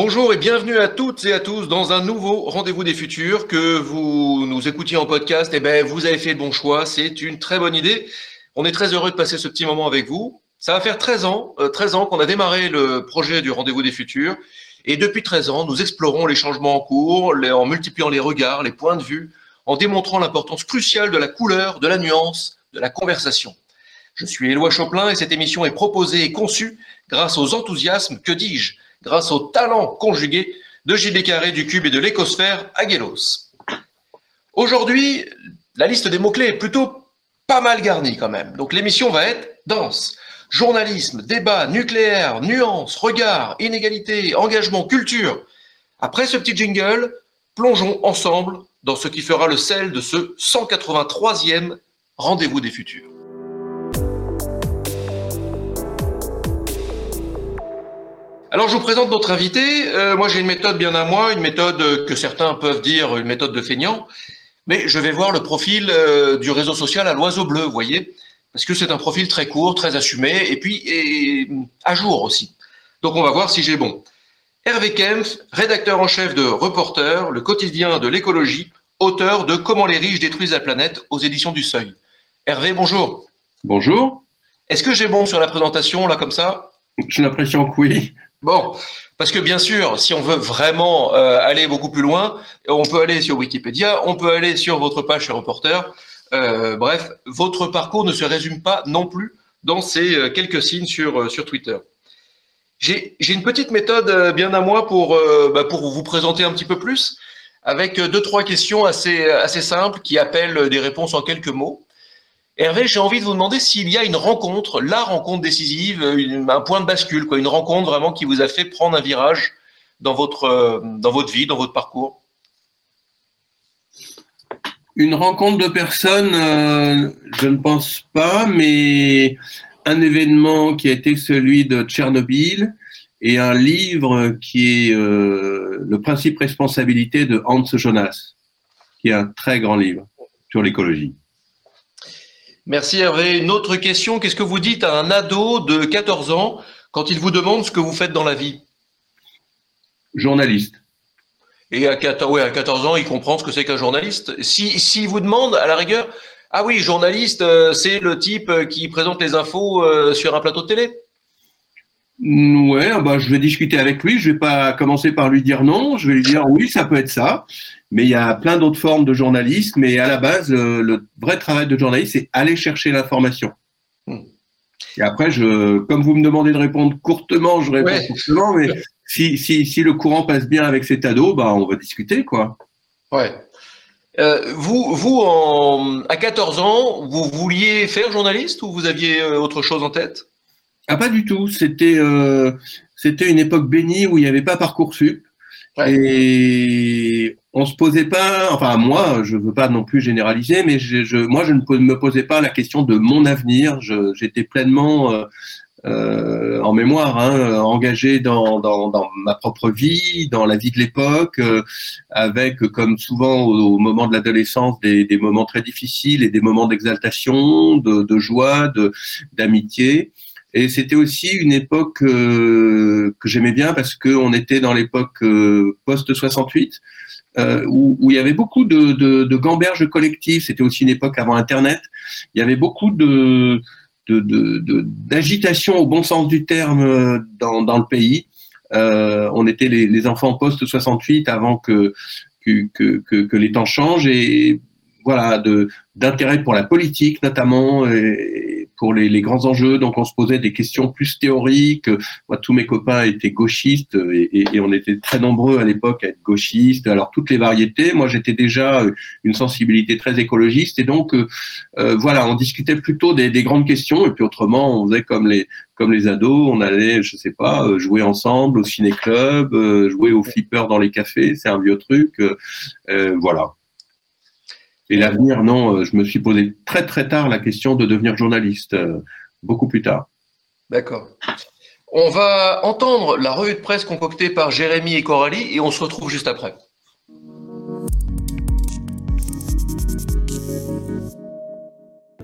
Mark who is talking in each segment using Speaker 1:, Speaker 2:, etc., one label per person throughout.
Speaker 1: Bonjour et bienvenue à toutes et à tous dans un nouveau rendez-vous des futurs. Que vous nous écoutiez en podcast, eh ben, vous avez fait le bon choix. C'est une très bonne idée. On est très heureux de passer ce petit moment avec vous. Ça va faire 13 ans, 13 euh, ans qu'on a démarré le projet du rendez-vous des futurs. Et depuis 13 ans, nous explorons les changements en cours, en multipliant les regards, les points de vue, en démontrant l'importance cruciale de la couleur, de la nuance, de la conversation. Je suis Éloi Choplin et cette émission est proposée et conçue grâce aux enthousiasmes, que dis-je, grâce au talent conjugué de Gilles Carré du Cube et de l'Écosphère Aguelos. Aujourd'hui, la liste des mots-clés est plutôt pas mal garnie quand même. Donc l'émission va être dense. Journalisme, débat, nucléaire, nuance, regard, inégalité, engagement, culture. Après ce petit jingle, plongeons ensemble dans ce qui fera le sel de ce 183e rendez-vous des futurs. Alors je vous présente notre invité. Euh, moi j'ai une méthode bien à moi, une méthode que certains peuvent dire une méthode de feignant, mais je vais voir le profil euh, du réseau social à l'oiseau bleu, vous voyez, parce que c'est un profil très court, très assumé, et puis et, à jour aussi. Donc on va voir si j'ai bon. Hervé Kempf, rédacteur en chef de Reporter, le quotidien de l'écologie, auteur de Comment les riches détruisent la planète aux éditions du Seuil. Hervé, bonjour.
Speaker 2: Bonjour.
Speaker 1: Est-ce que j'ai bon sur la présentation là comme ça?
Speaker 2: J'ai l'impression que oui.
Speaker 1: Bon, parce que bien sûr, si on veut vraiment euh, aller beaucoup plus loin, on peut aller sur Wikipédia, on peut aller sur votre page chez Reporter. Euh, bref, votre parcours ne se résume pas non plus dans ces euh, quelques signes sur, sur Twitter. J'ai une petite méthode bien à moi pour, bah, pour vous présenter un petit peu plus, avec deux, trois questions assez, assez simples qui appellent des réponses en quelques mots. Hervé, j'ai envie de vous demander s'il y a une rencontre, la rencontre décisive, un point de bascule, quoi, une rencontre vraiment qui vous a fait prendre un virage dans votre, euh, dans votre vie, dans votre parcours.
Speaker 2: Une rencontre de personnes, euh, je ne pense pas, mais un événement qui a été celui de Tchernobyl et un livre qui est euh, Le principe responsabilité de Hans Jonas, qui est un très grand livre sur l'écologie.
Speaker 1: Merci Hervé. Une autre question, qu'est-ce que vous dites à un ado de 14 ans quand il vous demande ce que vous faites dans la vie?
Speaker 2: Journaliste.
Speaker 1: Et à 14, à 14 ans, il comprend ce que c'est qu'un journaliste? Si, si vous demande, à la rigueur, ah oui, journaliste, euh, c'est le type qui présente les infos euh, sur un plateau de télé
Speaker 2: Ouais, bah, je vais discuter avec lui. Je vais pas commencer par lui dire non. Je vais lui dire oui, ça peut être ça. Mais il y a plein d'autres formes de journalisme. Mais à la base, le, vrai travail de journaliste, c'est aller chercher l'information. Hmm. Et après, je, comme vous me demandez de répondre courtement, je réponds courtement. Mais si, si, si le courant passe bien avec cet ado, bah, on va discuter, quoi.
Speaker 1: Ouais. Euh, vous, vous en, à 14 ans, vous vouliez faire journaliste ou vous aviez euh, autre chose en tête?
Speaker 2: Ah, pas du tout. C'était euh, c'était une époque bénie où il n'y avait pas Parcoursup. Et on se posait pas, enfin moi, je veux pas non plus généraliser, mais je, je, moi je ne me posais pas la question de mon avenir. J'étais pleinement euh, euh, en mémoire, hein, engagé dans, dans, dans, ma propre vie, dans la vie de l'époque, euh, avec comme souvent au, moment de l'adolescence des, des, moments très difficiles et des moments d'exaltation, de, de joie, d'amitié. Et c'était aussi une époque euh, que j'aimais bien parce qu'on était dans l'époque euh, post-68, euh, où, il y avait beaucoup de, de, de gamberges collectives. C'était aussi une époque avant Internet. Il y avait beaucoup d'agitation au bon sens du terme dans, le pays. on était les, enfants post-68 avant que les temps changent et voilà d'intérêt pour la politique notamment pour les, les, grands enjeux. Donc, on se posait des questions plus théoriques. Moi, tous mes copains étaient gauchistes et, et, on était très nombreux à l'époque à être gauchistes. Alors, toutes les variétés. Moi, j'étais déjà une sensibilité très écologiste et donc, euh, euh, voilà, on discutait plutôt des, des, grandes questions. Et puis, autrement, on faisait comme les comme les ados, on allait, je sais pas, euh, jouer ensemble au ciné-club, jouer au flipper dans les cafés. C'est un vieux truc. voilà. Et l'avenir, non, euh, je me suis posé très très tard la question de devenir journaliste, euh, beaucoup plus tard.
Speaker 1: D'accord. On va entendre la revue de presse concoctée par Jérémy et Coralie et on se retrouve juste après.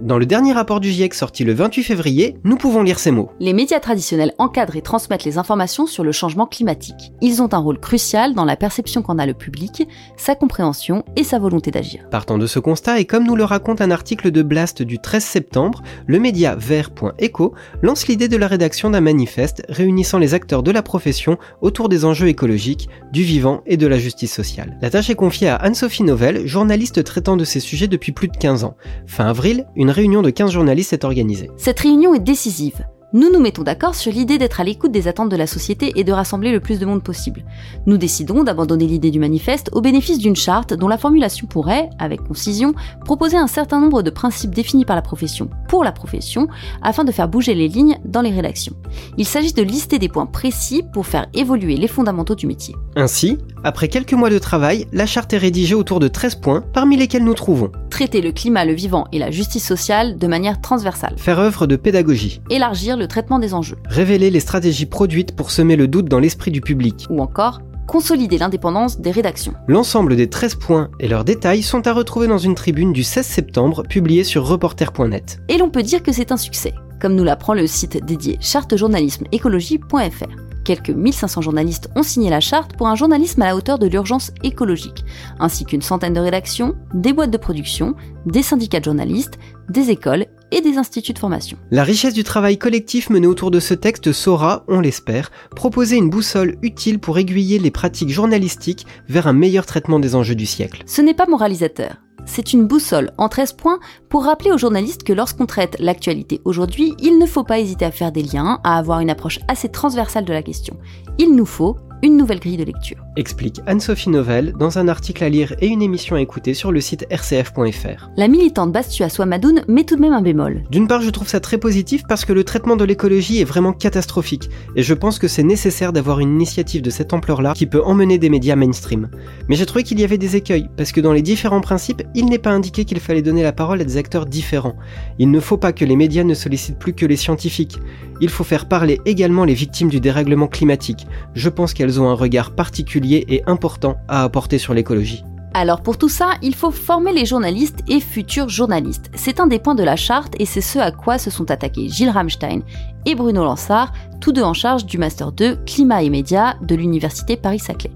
Speaker 3: Dans le dernier rapport du GIEC sorti le 28 février, nous pouvons lire ces mots.
Speaker 4: Les médias traditionnels encadrent et transmettent les informations sur le changement climatique. Ils ont un rôle crucial dans la perception qu'en a le public, sa compréhension et sa volonté d'agir.
Speaker 3: Partant de ce constat, et comme nous le raconte un article de Blast du 13 septembre, le média vert.eco lance l'idée de la rédaction d'un manifeste réunissant les acteurs de la profession autour des enjeux écologiques, du vivant et de la justice sociale. La tâche est confiée à Anne-Sophie Novelle, journaliste traitant de ces sujets depuis plus de 15 ans. Fin avril, une réunion de 15 journalistes est organisée.
Speaker 4: Cette réunion est décisive. Nous nous mettons d'accord sur l'idée d'être à l'écoute des attentes de la société et de rassembler le plus de monde possible. Nous décidons d'abandonner l'idée du manifeste au bénéfice d'une charte dont la formulation pourrait, avec concision, proposer un certain nombre de principes définis par la profession pour la profession afin de faire bouger les lignes dans les rédactions. Il s'agit de lister des points précis pour faire évoluer les fondamentaux du métier.
Speaker 3: Ainsi, après quelques mois de travail, la charte est rédigée autour de 13 points, parmi lesquels nous trouvons
Speaker 4: traiter le climat, le vivant et la justice sociale de manière transversale,
Speaker 3: faire œuvre de pédagogie,
Speaker 4: élargir le traitement des enjeux,
Speaker 3: révéler les stratégies produites pour semer le doute dans l'esprit du public,
Speaker 4: ou encore consolider l'indépendance des rédactions.
Speaker 3: L'ensemble des 13 points et leurs détails sont à retrouver dans une tribune du 16 septembre publiée sur reporter.net.
Speaker 4: Et l'on peut dire que c'est un succès, comme nous l'apprend le site dédié chartejournalisme-écologie.fr. Quelques 1500 journalistes ont signé la charte pour un journalisme à la hauteur de l'urgence écologique, ainsi qu'une centaine de rédactions, des boîtes de production, des syndicats de journalistes, des écoles et des instituts de formation.
Speaker 3: La richesse du travail collectif mené autour de ce texte saura, on l'espère, proposer une boussole utile pour aiguiller les pratiques journalistiques vers un meilleur traitement des enjeux du siècle.
Speaker 4: Ce n'est pas moralisateur. C'est une boussole en 13 points pour rappeler aux journalistes que lorsqu'on traite l'actualité aujourd'hui, il ne faut pas hésiter à faire des liens, à avoir une approche assez transversale de la question. Il nous faut une nouvelle grille de lecture.
Speaker 3: Explique Anne-Sophie Novelle dans un article à lire et une émission à écouter sur le site rcf.fr.
Speaker 4: La militante Bastua Swamadoun met tout de même un bémol.
Speaker 3: D'une part, je trouve ça très positif parce que le traitement de l'écologie est vraiment catastrophique et je pense que c'est nécessaire d'avoir une initiative de cette ampleur-là qui peut emmener des médias mainstream. Mais j'ai trouvé qu'il y avait des écueils parce que dans les différents principes, il n'est pas indiqué qu'il fallait donner la parole à des acteurs différents. Il ne faut pas que les médias ne sollicitent plus que les scientifiques. Il faut faire parler également les victimes du dérèglement climatique. Je pense qu'elles ont un regard particulier et important à apporter sur l'écologie.
Speaker 4: Alors pour tout ça, il faut former les journalistes et futurs journalistes. C'est un des points de la charte et c'est ce à quoi se sont attaqués Gilles Ramstein et Bruno Lansard, tous deux en charge du Master 2 Climat et Médias de l'Université Paris-Saclay.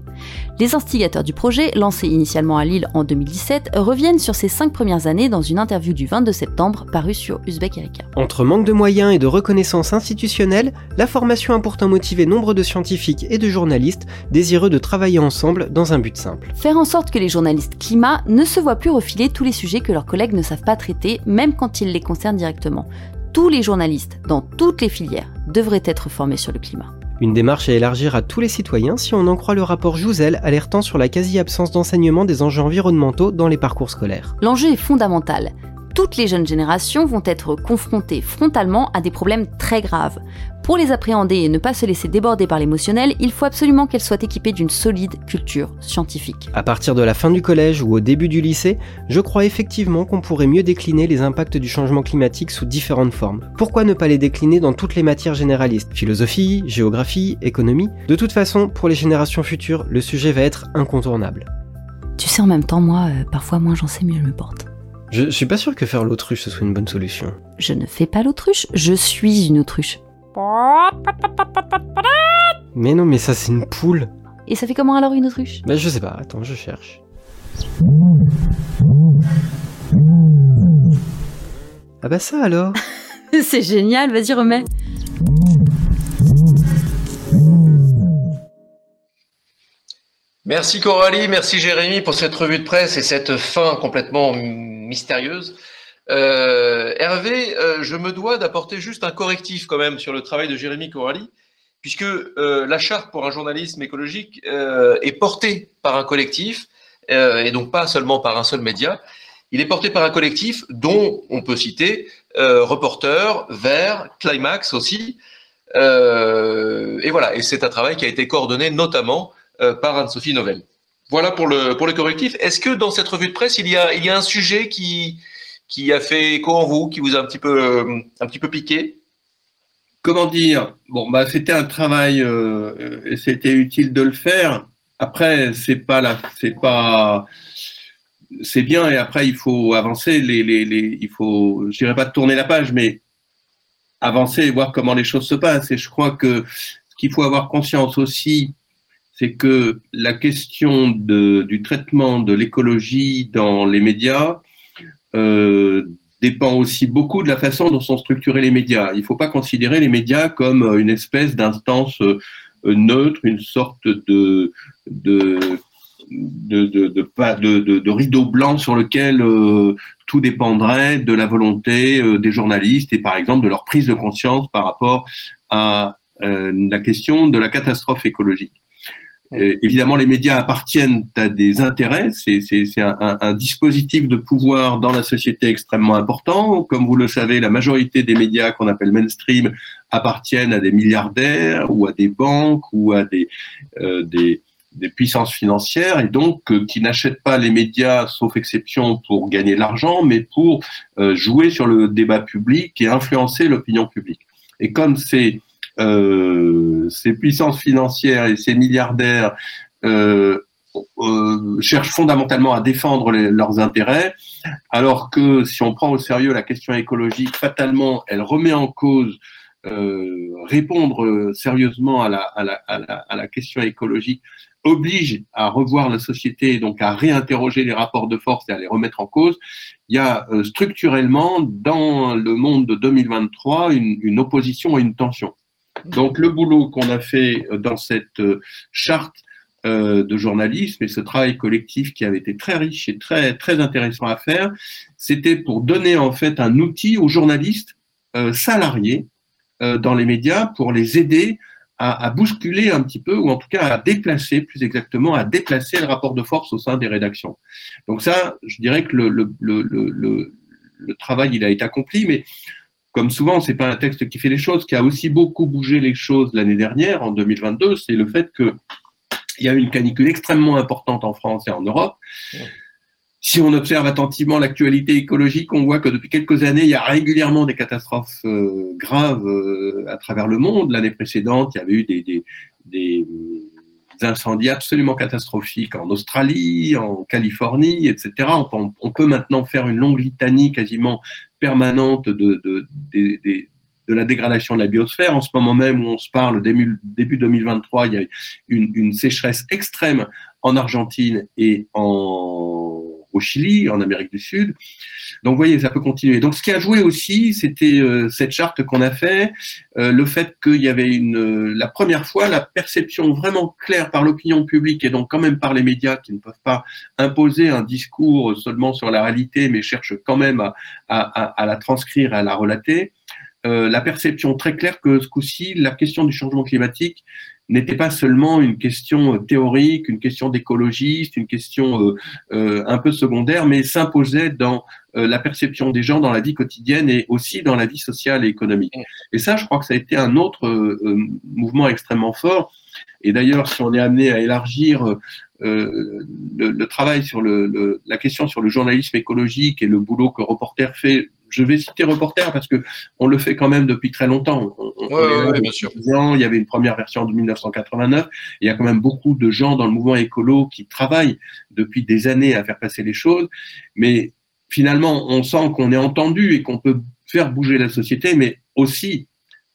Speaker 4: Les instigateurs du projet, lancé initialement à Lille en 2017, reviennent sur ces cinq premières années dans une interview du 22 septembre parue sur Uzbek Erika.
Speaker 3: Entre manque de moyens et de reconnaissance institutionnelle, la formation a pourtant motivé nombre de scientifiques et de journalistes désireux de travailler ensemble dans un but simple.
Speaker 4: Faire en sorte que les journalistes climat ne se voient plus refiler tous les sujets que leurs collègues ne savent pas traiter, même quand ils les concernent directement. Tous les journalistes, dans toutes les filières, devraient être formés sur le climat.
Speaker 3: Une démarche à élargir à tous les citoyens si on en croit le rapport Jouzel alertant sur la quasi-absence d'enseignement des enjeux environnementaux dans les parcours scolaires.
Speaker 4: L'enjeu est fondamental toutes les jeunes générations vont être confrontées frontalement à des problèmes très graves. Pour les appréhender et ne pas se laisser déborder par l'émotionnel, il faut absolument qu'elles soient équipées d'une solide culture scientifique.
Speaker 3: À partir de la fin du collège ou au début du lycée, je crois effectivement qu'on pourrait mieux décliner les impacts du changement climatique sous différentes formes. Pourquoi ne pas les décliner dans toutes les matières généralistes? Philosophie, géographie, économie? De toute façon, pour les générations futures, le sujet va être incontournable.
Speaker 4: Tu sais, en même temps, moi, euh, parfois moins j'en sais, mieux je me porte.
Speaker 3: Je, suis pas sûr que faire l'autruche ce soit une bonne solution.
Speaker 4: Je ne fais pas l'autruche, je suis une autruche.
Speaker 3: Mais non, mais ça c'est une poule.
Speaker 4: Et ça fait comment alors une autruche?
Speaker 3: Bah je sais pas, attends, je cherche. Ah bah ça alors
Speaker 4: C'est génial, vas-y remets.
Speaker 1: Merci Coralie, merci Jérémy pour cette revue de presse et cette fin complètement mystérieuse. Euh, Hervé, euh, je me dois d'apporter juste un correctif quand même sur le travail de Jérémy Coralie, puisque euh, la charte pour un journalisme écologique est portée par un collectif et donc pas seulement par un seul média. Il est porté par un collectif dont on peut citer Reporter, Vert, Climax aussi. et voilà, et c'est un travail qui a été coordonné notamment par Anne-Sophie Novelle. Voilà pour le, pour le correctif. Est-ce que dans cette revue de presse, il y a un sujet qui, qui a fait écho en vous, qui vous a un petit peu, un petit peu piqué?
Speaker 2: Comment dire? Bon, bah, c'était un travail euh, et c'était utile de le faire. Après, c'est pas la, c'est pas, c'est bien et après il faut avancer. Les, les, les, il faut, dirais pas tourner la page, mais avancer et voir comment les choses se passent. Et je crois que ce qu'il faut avoir conscience aussi, c'est que la question de, du traitement de l'écologie dans les médias euh, dépend aussi beaucoup de la façon dont sont structurés les médias. Il ne faut pas considérer les médias comme une espèce d'instance euh, neutre, une sorte de, de de, de, de, de, rideau blanc sur lequel euh, tout dépendrait de la volonté euh, des journalistes et par exemple de leur prise de conscience par rapport à euh, la question de la catastrophe écologique. Évidemment, les médias appartiennent à des intérêts. C'est un, un, dispositif de pouvoir dans la société extrêmement important. Comme vous le savez, la majorité des médias qu'on appelle mainstream appartiennent à des milliardaires ou à des banques ou à des, des, des puissances financières et donc euh, qui n'achètent pas les médias, sauf exception, pour gagner de l'argent, mais pour euh, jouer sur le débat public et influencer l'opinion publique. Et comme ces, euh, ces puissances financières et ces milliardaires euh, euh, cherchent fondamentalement à défendre leurs intérêts, alors que si on prend au sérieux la question écologique, fatalement, elle remet en cause répondre sérieusement à la, à la, à la, à la question écologique oblige à revoir la société et donc à réinterroger les rapports de force et à les remettre en cause, il y a euh, structurellement dans le monde de 2023 une, une opposition et une tension. Donc le boulot qu'on a fait euh, dans cette euh, charte de journalisme et ce travail collectif qui avait été très riche et très très intéressant à faire, c'était pour donner en fait un outil aux journalistes salariés dans les médias pour les aider à, bousculer un petit peu, ou en tout cas à déplacer, plus exactement, à déplacer le rapport de force au sein des rédactions. Donc ça, je dirais que le, le travail, il a été accompli, mais comme souvent, c'est pas un texte qui fait les choses. Qui a aussi beaucoup bougé les choses l'année dernière, en 2022, c'est le fait que il y a eu une canicule extrêmement importante en France et en Europe si on observe attentivement l'actualité écologique, on voit que depuis quelques années, il y a régulièrement des catastrophes euh, graves euh, à travers le monde. L'année précédente, il y avait eu des, des, incendies absolument catastrophiques en Australie, en Californie, etc. On, peut maintenant faire une longue litanie quasiment permanente de, la dégradation de la biosphère. En ce moment même où on se parle, début, début 2023, il y a une, une sécheresse extrême en Argentine et en au Chili, en Amérique du Sud. Donc, vous voyez, ça peut continuer. Donc, ce qui a joué aussi, c'était euh, cette charte qu'on a fait, euh, le fait qu'il y avait une, euh, la première fois, la perception vraiment claire par l'opinion publique et donc quand même par les médias qui ne peuvent pas imposer un discours seulement sur la réalité, mais cherchent quand même à, la transcrire, à la relater. la perception très claire que ce coup-ci, la question du changement climatique n'était pas seulement une question euh, théorique, une question d'écologiste, une question euh, euh, un peu secondaire, mais s'imposait dans la perception des gens dans la vie quotidienne et aussi dans la vie sociale et économique. Et ça, je crois que ça a été un autre mouvement extrêmement fort. Et d'ailleurs, si on est amené à élargir euh, le, le, travail sur le, le, la question sur le journalisme écologique et le boulot que Reporter fait je vais citer Reporter parce que on le fait quand même depuis très longtemps.
Speaker 1: On, bien sûr.
Speaker 2: il y avait une première version de 1989. Il y a quand même beaucoup de gens dans le mouvement écolo qui travaillent depuis des années à faire passer les choses. Mais finalement, on sent qu'on est entendu et qu'on peut faire bouger la société, mais aussi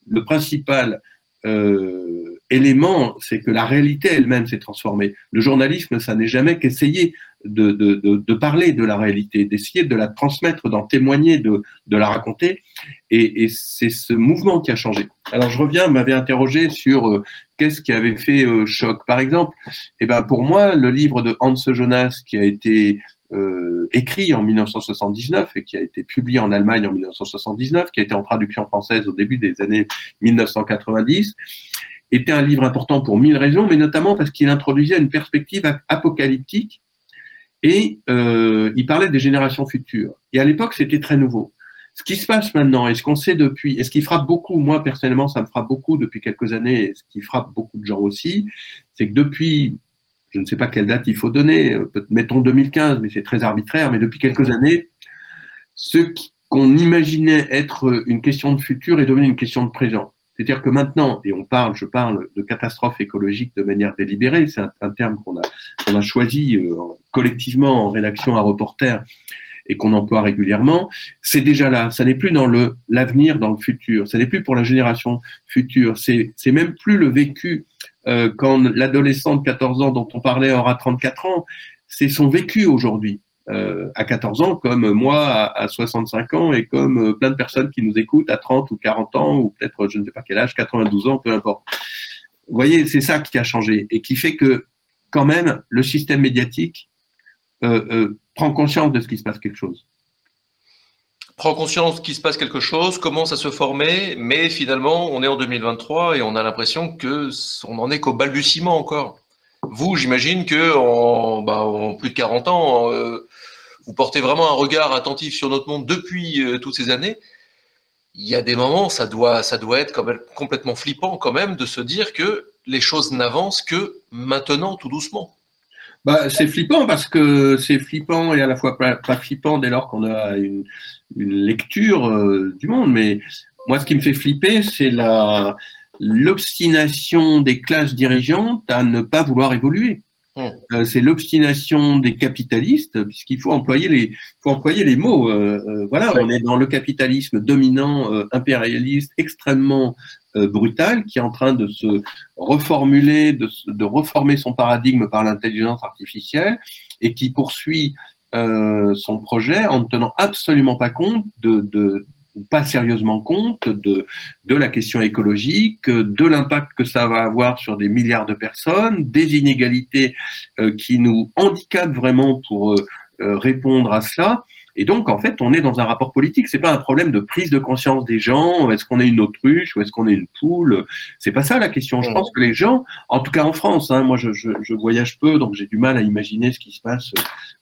Speaker 2: le principal euh, élément, c'est que la réalité elle-même s'est transformée. Le journalisme, ça n'est jamais qu'essayer de, de, de, parler de la réalité, d'essayer de la transmettre, d'en témoigner, de, la raconter. Et, et c'est ce mouvement qui a changé. Alors je reviens, m'avait interrogé sur euh, qu'est-ce qui avait fait euh, choc. Par exemple, eh ben pour moi, le livre de Hans Jonas qui a été euh, écrit en 1979 et qui a été publié en Allemagne en 1979, qui a été en traduction française au début des années 1990, était un livre important pour mille raisons, mais notamment parce qu'il introduisait une perspective apocalyptique et euh, il parlait des générations futures. Et à l'époque, c'était très nouveau. Ce qui se passe maintenant, et ce qu'on sait depuis, et ce qui frappe beaucoup, moi personnellement, ça me frappe beaucoup depuis quelques années, et ce qui frappe beaucoup de gens aussi, c'est que depuis, je ne sais pas quelle date il faut donner, mettons 2015, mais c'est très arbitraire, mais depuis quelques années, ce qu'on imaginait être une question de futur est devenu une question de présent. C'est-à-dire que maintenant, et on parle, je parle de catastrophe écologique de manière délibérée, c'est un, terme qu'on a, qu'on a choisi euh, collectivement en rédaction à reporter et qu'on emploie régulièrement, c'est déjà là. Ça n'est plus dans l'avenir, dans le futur. Ça n'est plus pour la génération future. C'est c'est même plus le vécu euh, quand l'adolescent de 14 ans dont on parlait aura 34 ans. C'est son vécu aujourd'hui. Euh, à 14 ans, comme moi à, 65 ans et comme euh, plein de personnes qui nous écoutent à 30 ou 40 ans ou peut-être je ne sais pas quel âge, 92 ans, peu importe. Vous voyez, c'est ça qui a changé et qui fait que quand même le système médiatique euh, euh prend conscience de ce qui se passe quelque chose.
Speaker 1: Prend conscience qu'il se passe quelque chose, commence à se former, mais finalement, on est en 2023 et on a l'impression que on en est qu'au balbutiement encore. Vous, j'imagine que en, bah, plus de 40 ans, euh, vous portez vraiment un regard attentif sur notre monde depuis euh, toutes ces années. Il y a des moments, ça doit, ça doit être complètement flippant quand même de se dire que les choses n'avancent que maintenant, tout doucement.
Speaker 2: Bah, c'est flippant parce que c'est flippant et à la fois pas, flippant dès lors qu'on a une, lecture euh, du monde. Mais moi, ce qui me fait flipper, c'est la l'obstination des classes dirigeantes à ne pas vouloir évoluer. Hmm. Euh, c'est l'obstination des capitalistes, puisqu'il faut employer les, faut employer les mots. Euh, euh, voilà, on est dans le capitalisme dominant, impérialiste, extrêmement brutal, qui est en train de se reformuler, de, de reformer son paradigme par l'intelligence artificielle, et qui poursuit son projet en ne tenant absolument pas compte de, de, pas sérieusement compte de, de la question écologique, de l'impact que ça va avoir sur des milliards de personnes, des inégalités euh, qui nous handicapent vraiment pour euh, euh, répondre à cela. Et donc, en fait, on est dans un rapport politique. C'est pas un problème de prise de conscience des gens. Est-ce qu'on est une autruche ou est-ce qu'on est une poule? C'est pas ça la question. Je pense que les gens, en tout cas en France, hein, moi je, je, je, voyage peu, donc j'ai du mal à imaginer ce qui se passe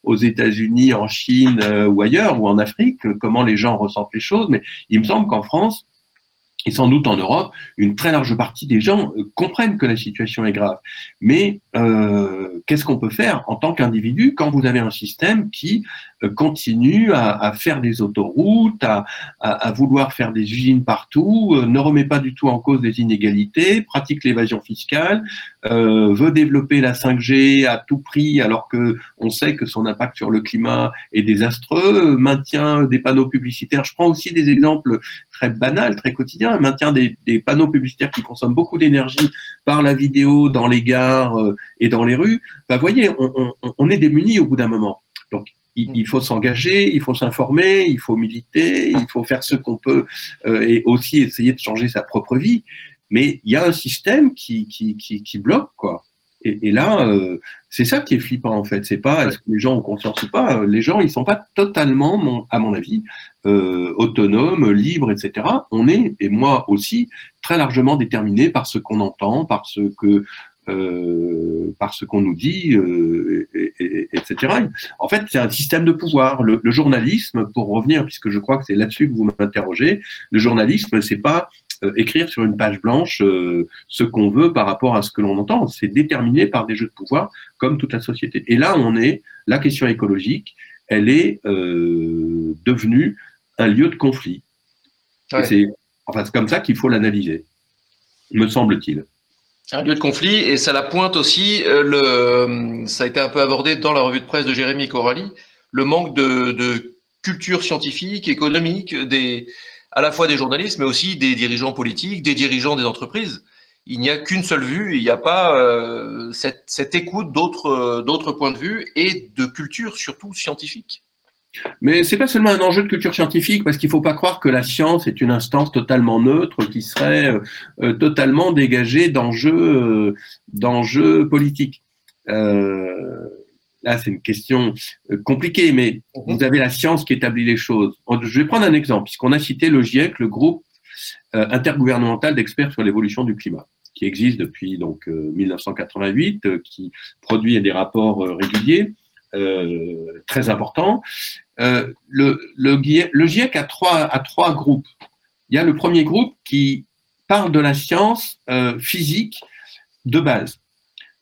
Speaker 2: aux États-Unis, en Chine euh, ou ailleurs ou en Afrique, comment les gens ressentent les choses. Mais il me semble qu'en France, et sans doute en Europe, une très large partie des gens euh, comprennent que la situation est grave. Mais euh, qu'est-ce qu'on peut faire en tant qu'individu quand vous avez un système qui euh, continue à, faire des autoroutes, à, vouloir faire des usines partout, ne remet pas du tout en cause les inégalités, pratique l'évasion fiscale, veut développer la 5G à tout prix alors que on sait que son impact sur le climat est désastreux, maintient des panneaux publicitaires. Je prends aussi des exemples très banals, très quotidiens, maintient des, des panneaux publicitaires qui consomment beaucoup d'énergie par la vidéo dans les gares et dans les rues. Bah, voyez, on, est démunis au bout d'un moment. Donc, il, faut s'engager, il faut s'informer, il faut militer, il faut faire ce qu'on peut euh, et aussi essayer de changer sa propre vie. Mais il y a un système qui, qui bloque, quoi. Et, là, euh, c'est ça qui est flippant en fait. C'est pas est-ce que les gens ont conscience ou pas. Les gens, ils sont pas totalement, à mon avis, euh, autonomes, libres, etc. On est, et moi aussi, très largement déterminé par ce qu'on entend, par ce que euh, par ce qu'on nous dit, euh, et, etc. En fait, c'est un système de pouvoir. Le, journalisme, pour revenir, puisque je crois que c'est là-dessus que vous m'interrogez, le journalisme, c'est pas euh, écrire sur une page blanche ce qu'on veut par rapport à ce que l'on entend. C'est déterminé par des jeux de pouvoir, comme toute la société. Et là, on est la question écologique, elle est devenue un lieu de conflit. C'est enfin, comme ça qu'il faut l'analyser, me semble-t-il
Speaker 1: un lieu de conflit et ça la pointe aussi euh, ça a été un peu abordé dans la revue de presse de Jérémy Corali le manque de, culture scientifique économique à la fois des journalistes mais aussi des dirigeants politiques des dirigeants des entreprises. Il n'y a qu'une seule vue il n'y a pas euh, cette, écoute d'autres points de vue et de culture surtout scientifique
Speaker 2: mais c'est pas seulement un enjeu de culture scientifique, parce qu'il faut pas croire que la science est une instance totalement neutre qui serait euh, euh, totalement dégagée d'enjeux euh, d'enjeux politiques. là, c'est une question compliquée, mais mhm. vous avez la science qui établit les choses. Je vais prendre un exemple, puisqu'on a cité le GIEC, le groupe intergouvernemental d'experts sur l'évolution du climat qui existe depuis donc 1988, qui produit des rapports réguliers. Euh, très important. Euh, le, GIEC a trois, a trois groupes. Il y a le premier groupe qui parle de la science euh, physique de base.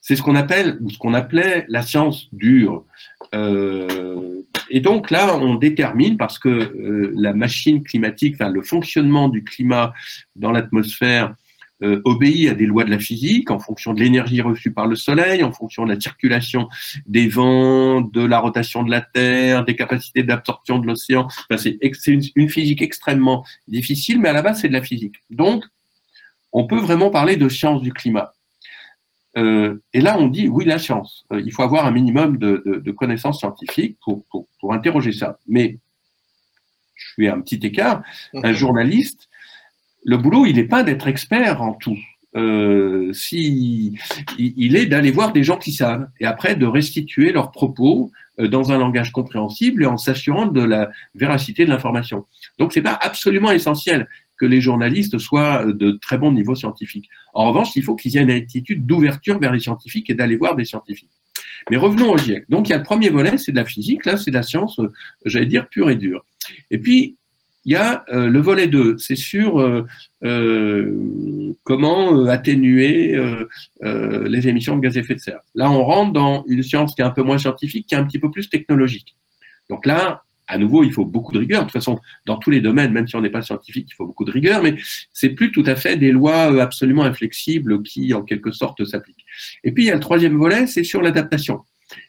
Speaker 2: C'est ce qu'on appelle, ce qu'on appelait la science dure. Et donc là, on détermine parce que la machine climatique, le fonctionnement du climat dans l'atmosphère euh, obéit à des lois de la physique en fonction de l'énergie reçue par le Soleil, en fonction de la circulation des vents, de la rotation de la Terre, des capacités d'absorption de l'océan. Enfin, c'est une, une physique extrêmement difficile, mais à la base, c'est de la physique. Donc, on peut vraiment parler de science du climat. Euh, et là, on dit oui, la science. Euh, il faut avoir un minimum de, de, de connaissances scientifiques pour, pour, pour, interroger ça. Mais je fais un petit écart. Un mhm. journaliste, le boulot, il n'est pas d'être expert en tout. Euh, si il est d'aller voir des gens qui savent et après de restituer leurs propos euh, dans un langage compréhensible et en s'assurant de la véracité de l'information. Donc c'est pas absolument essentiel que les journalistes soient de très bon niveau scientifique. En revanche, il faut qu'ils aient une attitude d'ouverture vers les scientifiques et d'aller voir des scientifiques. Mais revenons au GIEC. Donc il y a le premier volet, c'est de la physique, là c'est de la science, euh, j'allais dire, pure et dure. Et puis, il y a euh, le volet 2, c'est sur euh, euh, comment atténuer les émissions de gaz à effet de serre. Là, on rentre dans une science qui est un peu moins scientifique, qui est un petit peu plus technologique. Donc là, à nouveau, il faut beaucoup de rigueur. De toute façon, dans tous les domaines, même si on n'est pas scientifique, il faut beaucoup de rigueur, mais c'est plus tout à fait des lois absolument inflexibles qui, en quelque sorte, s'appliquent. Et puis, il y a le troisième volet, c'est sur l'adaptation.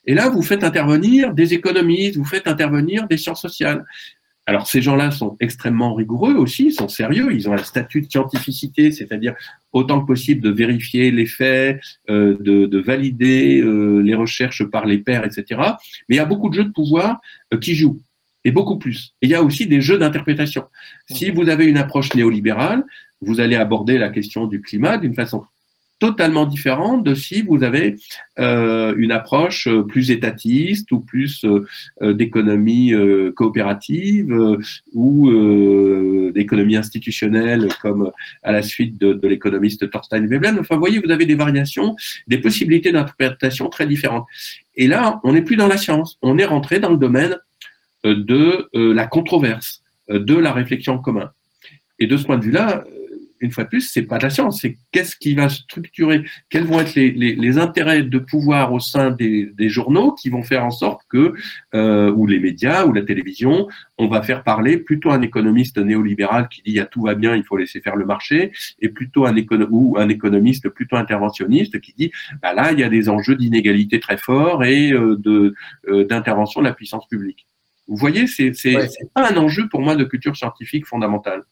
Speaker 2: Et là, vous faites intervenir des économistes, vous faites intervenir des sciences sociales. Alors ces gens-là sont extrêmement rigoureux aussi, ils sont sérieux, ils ont un statut de scientificité, c'est-à-dire autant que possible de vérifier les faits, euh, de, valider euh, les recherches par les pairs, etc. Mais il y a beaucoup de jeux de pouvoir euh, qui jouent, et beaucoup plus. Et il y a aussi des jeux d'interprétation. Si vous avez une approche néolibérale, vous allez aborder la question du climat d'une façon totalement différent de si vous avez euh, une approche euh, plus étatiste ou plus euh, d'économie coopérative ou d'économie institutionnelle comme à la suite de, l'économiste Thorstein Veblen. Enfin, vous voyez, vous avez des variations, des possibilités d'interprétation très différentes. Et là, on n'est plus dans la science, on est rentré dans le domaine de la controverse, de la réflexion en commun. Et de ce point de vue-là, une fois de plus, c'est pas de la science, c'est qu'est-ce qui va structurer, quels vont être les, les, les intérêts de pouvoir au sein des, des, journaux qui vont faire en sorte que, euh, ou les médias, ou la télévision, on va faire parler plutôt un économiste néolibéral qui dit à tout va bien, il faut laisser faire le marché, et plutôt un ou un économiste plutôt interventionniste qui dit bah là il y a des enjeux d'inégalité très forts et euh, de euh, d'intervention de la puissance publique. Vous voyez, c'est c'est pas un enjeu pour moi de culture scientifique fondamentale.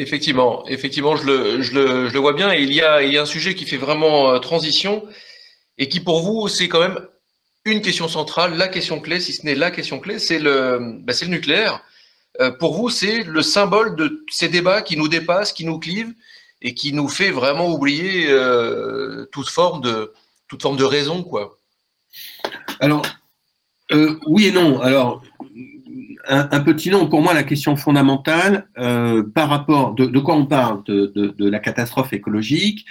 Speaker 1: Effectivement, effectivement, je le, vois bien. Il y, a, un sujet qui fait vraiment euh, transition et qui, pour vous, c'est quand même une question centrale, la question clé, si ce n'est la question clé, c'est le, bah, nucléaire. Euh, pour vous, c'est le symbole de ces débats qui nous dépassent, qui nous clivent et qui nous fait vraiment oublier euh, toute forme de toute raison, quoi.
Speaker 2: Alors, oui et non. Alors, un, petit nom. Pour moi, la question fondamentale euh, par rapport de, de, quoi on parle de, de, la catastrophe écologique,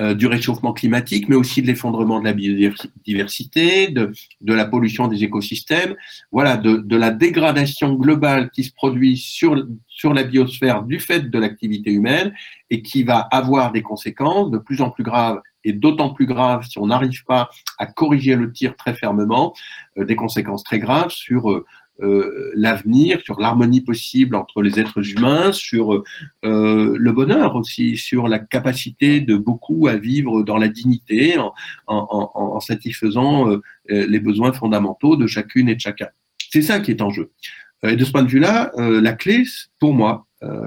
Speaker 2: euh, du réchauffement climatique, mais aussi de l'effondrement de la biodiversité, de, de la pollution des écosystèmes, voilà, de, la dégradation globale qui se produit sur sur la biosphère du fait de l'activité humaine et qui va avoir des conséquences de plus en plus graves et d'autant plus graves si on n'arrive pas à corriger le tir très fermement, euh, des conséquences très graves sur euh, l'avenir, sur l'harmonie possible entre les êtres humains, sur euh, le bonheur aussi, sur la capacité de beaucoup à vivre dans la dignité en, en, en satisfaisant euh, les besoins fondamentaux de chacune et de chacun. C'est ça qui est en jeu. Et de ce point de vue-là, la clé, pour moi,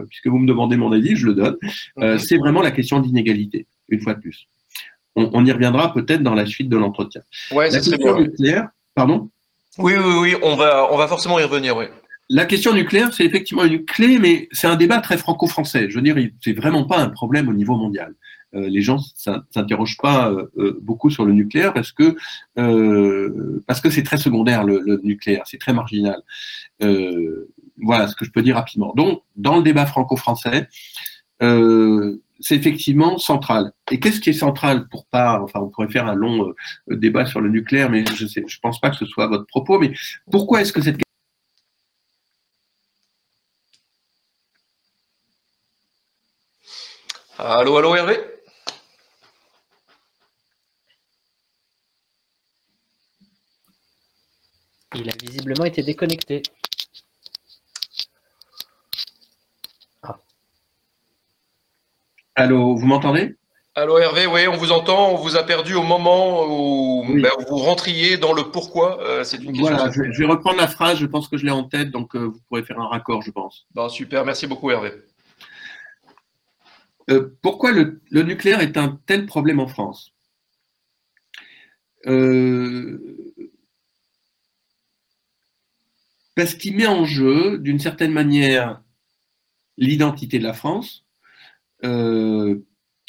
Speaker 2: puisque vous me demandez mon avis, je le donne, c'est vraiment la question d'inégalité, une fois de plus. On, on y reviendra peut-être dans la suite de l'entretien.
Speaker 1: Ouais,
Speaker 2: la question nucléaire, pardon?
Speaker 1: Oui, oui, oui, on va, on va forcément y revenir, oui.
Speaker 2: La question nucléaire, c'est effectivement une clé, mais c'est un débat très franco-français. Je veux dire, c'est vraiment pas un problème au niveau mondial. Euh, les gens s'interrogent pas euh, euh, beaucoup sur le nucléaire parce que c'est très secondaire le, nucléaire, c'est très marginal. Voilà ce que je peux dire rapidement. Donc, dans le débat franco-français, c'est effectivement central. Et qu'est-ce qui est central pour pas, enfin, on pourrait faire un long euh, débat sur le nucléaire, mais je ne je pense pas que ce soit votre propos, mais pourquoi est-ce que cette
Speaker 1: Allô, allô, Hervé?
Speaker 3: Il a visiblement été déconnecté.
Speaker 2: Allô, vous m'entendez?
Speaker 1: Allô Hervé, oui, on vous entend. On vous a perdu au moment où,
Speaker 2: Oui.
Speaker 1: ben, vous rentriez dans le pourquoi. Euh, c'est une question.
Speaker 2: Voilà, je, je vais reprendre la phrase, je pense que je l'ai en tête, donc euh, vous pourrez faire un raccord, je pense.
Speaker 1: Bon, super, merci beaucoup Hervé.
Speaker 2: Euh, pourquoi le, le nucléaire est un tel problème en France? Parce qu'il met en jeu, d'une certaine manière, l'identité de la France,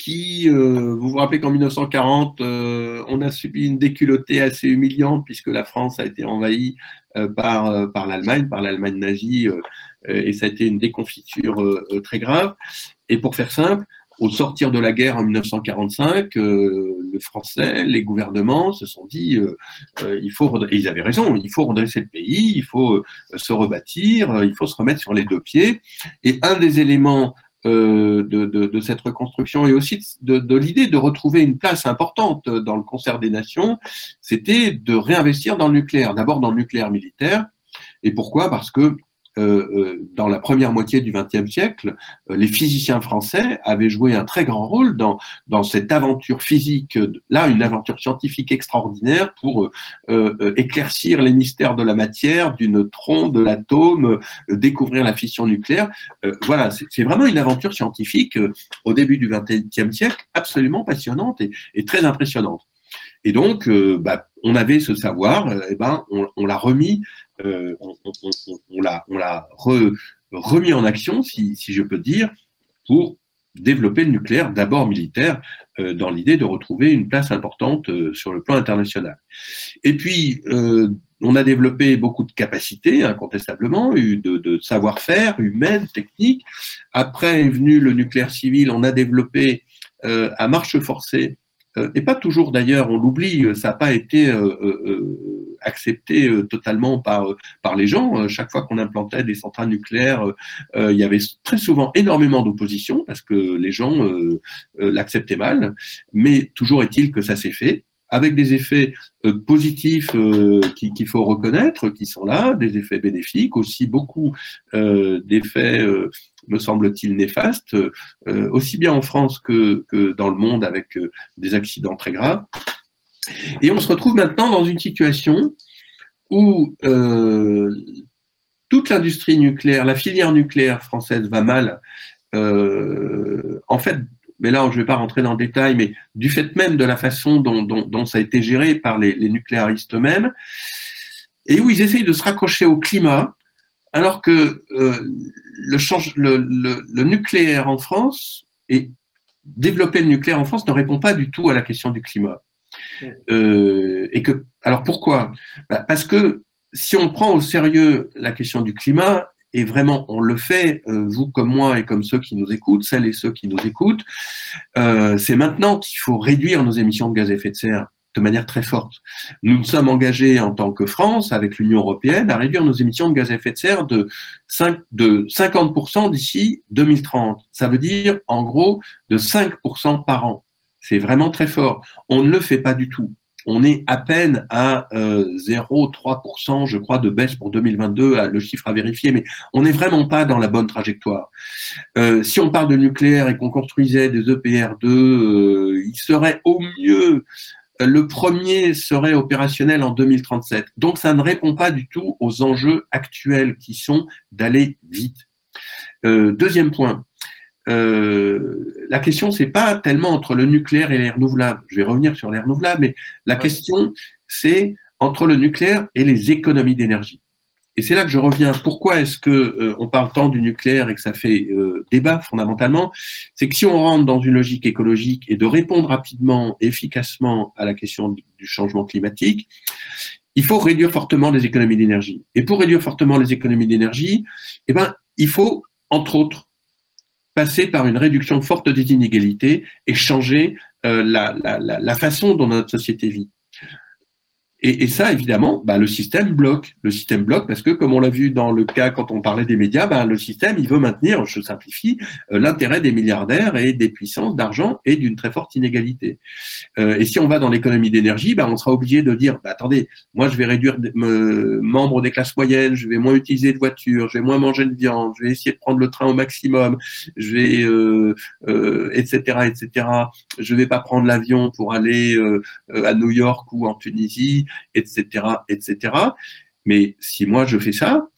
Speaker 2: qui, euh, vous vous rappelez qu'en 1940, euh, on a subi une déculottée assez humiliante puisque la France a été envahie euh, par, euh, par l'Allemagne, par l'Allemagne nazie, euh, euh, et ça a été une déconfiture euh, euh, très grave. Et pour faire simple, au sortir de la guerre en 1945, euh, le Français, les gouvernements se sont dit, euh, euh, il faut, ils avaient raison, il faut redresser le pays, il faut euh, se rebâtir, euh, il faut se remettre sur les deux pieds. Et un des éléments euh, de, de, cette reconstruction et aussi de, l'idée de retrouver une place importante dans le concert des nations, c'était de réinvestir dans le nucléaire, d'abord dans le nucléaire militaire. Et pourquoi? Parce que euh, euh, dans la première moitié du XXe siècle, euh, les physiciens français avaient joué un très grand rôle dans, cette aventure physique, euh, là une aventure scientifique extraordinaire pour euh, euh, éclaircir les mystères de la matière, du neutron, de l'atome, euh, découvrir la fission nucléaire. Euh, voilà, c'est vraiment une aventure scientifique euh, au début du XXe siècle absolument passionnante et, et très impressionnante. Et donc, euh, bah, on avait ce savoir, et ben, on, l'a remis, euh, on, l'a, remis en action, si, je peux dire, pour développer le nucléaire, d'abord militaire, euh, dans l'idée de retrouver une place importante euh, sur le plan international. Et puis, on a développé beaucoup de capacités, incontestablement, de, de savoir-faire humaine, technique. Après est venu le nucléaire civil, on a développé à marche forcée, et pas toujours d'ailleurs, on l'oublie, euh, ça n'a pas été euh, euh, euh, accepté euh, totalement par, euh, par les gens. Euh, chaque fois qu'on implantait des centrales nucléaires, euh, euh, il y avait très souvent énormément d'opposition parce que les gens euh, euh, l'acceptaient mal, mais toujours est-il que ça s'est fait avec des effets euh, positifs euh, qui- qu'il faut reconnaître, qui sont là, des effets bénéfiques, aussi beaucoup euh, d'effets, me semble-t-il, néfastes, aussi bien en France que, que dans le monde avec des accidents très graves. Et on se retrouve maintenant dans une situation où toute l'industrie nucléaire, la filière nucléaire française va mal. En fait, mais là, je ne vais pas rentrer dans le détail, mais du fait même de la façon dont, dont- dont ça a été géré par les, les nucléaristes eux-mêmes, et où ils essayent de se raccrocher au climat, alors que euh, le, change, le, le- le nucléaire en France et développer le nucléaire en France ne répond pas du tout à la question du climat. Euh, et que, alors pourquoi? Bah, Parce que si on prend au sérieux la question du climat, et vraiment on le fait, euh, vous comme moi et comme ceux qui nous écoutent, celles et ceux qui nous écoutent, euh, c'est maintenant qu'il faut réduire nos émissions de gaz à effet de serre de manière très forte. Nous nous sommes engagés en tant que France, avec l'Union européenne, à réduire nos émissions de gaz à effet de serre de, 5, de 50% d'ici 2030. Ça veut dire, en gros, de 5% par an. C'est vraiment très fort. On ne le fait pas du tout. On est à peine à euh, 0,3%, je crois, de baisse pour 2022, à- le chiffre à vérifier, mais on n'est vraiment pas dans la bonne trajectoire. Euh, si on parle de nucléaire et qu'on construisait des E EPR2, euh, il serait au mieux euh, le premier serait opérationnel en 2037. Donc ça ne répond pas du tout aux enjeux actuels qui sont d'aller vite. Euh, deuxième point, euh, la question c'est pas tellement entre le nucléaire et les renouvelables. Je vais revenir sur les renouvelables, mais la
Speaker 1: Ouais.
Speaker 2: question c'est entre le nucléaire et les économies d'énergie. Et c'est là que je reviens. Pourquoi est-ce que euh, on parle tant du nucléaire et que ça fait euh, débat fondamentalement? C'est que si on rentre dans une logique écologique et de répondre rapidement, efficacement à la question du du changement climatique, il faut réduire fortement les économies d'énergie. Et pour réduire fortement les économies d'énergie, eh ben, il faut, entre autres, passer par une réduction forte des inégalités et changer euh, la, façon dont notre société vit. Et, ça, évidemment, bah, le système bloque. Le système bloque parce que, comme on l'a vu dans le cas quand on parlait des médias, bah, le système, il veut maintenir, je simplifie, euh, l'intérêt des milliardaires et des puissances d'argent et d'une très forte inégalité. Euh, et si on va dans l'économie d'énergie, bah, on sera obligé de dire, attendez, moi je vais réduire me, membres des classes moyennes, je vais moins utiliser de voitures, je vais moins manger de viande, je vais essayer de prendre le train au maximum, je vais, euh, euh, etc., etc. Je vais pas prendre l'avion pour aller euh, à New York ou en Tunisie etc., etc. Mais si moi je fais ça,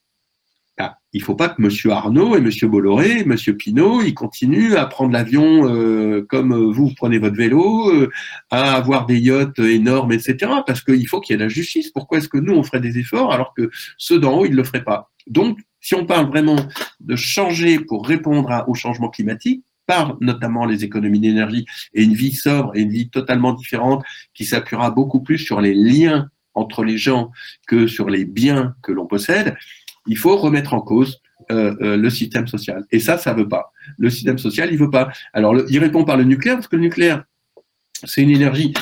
Speaker 2: bah, il faut pas que Monsieur Arnaud et Monsieur Bolloré, Monsieur Pinault, ils continuent à prendre l'avion euh, comme vous prenez votre vélo, euh, à avoir des yachts énormes, etc. Parce qu'il faut qu'il y ait la justice. Pourquoi est-ce que nous on ferait des efforts alors que ceux d'en haut ils le feraient pas? Donc, si on parle vraiment de changer pour répondre au changement climatique, par notamment les économies d'énergie et une vie sobre et une vie totalement différente qui s'appuiera beaucoup plus sur les liens entre les gens que sur les biens que l'on possède, il faut remettre en cause euh, euh, le système social. Et ça, ça veut pas. Le système social, il veut pas. Alors, il répond par le nucléaire, parce que le nucléaire, c'est une énergie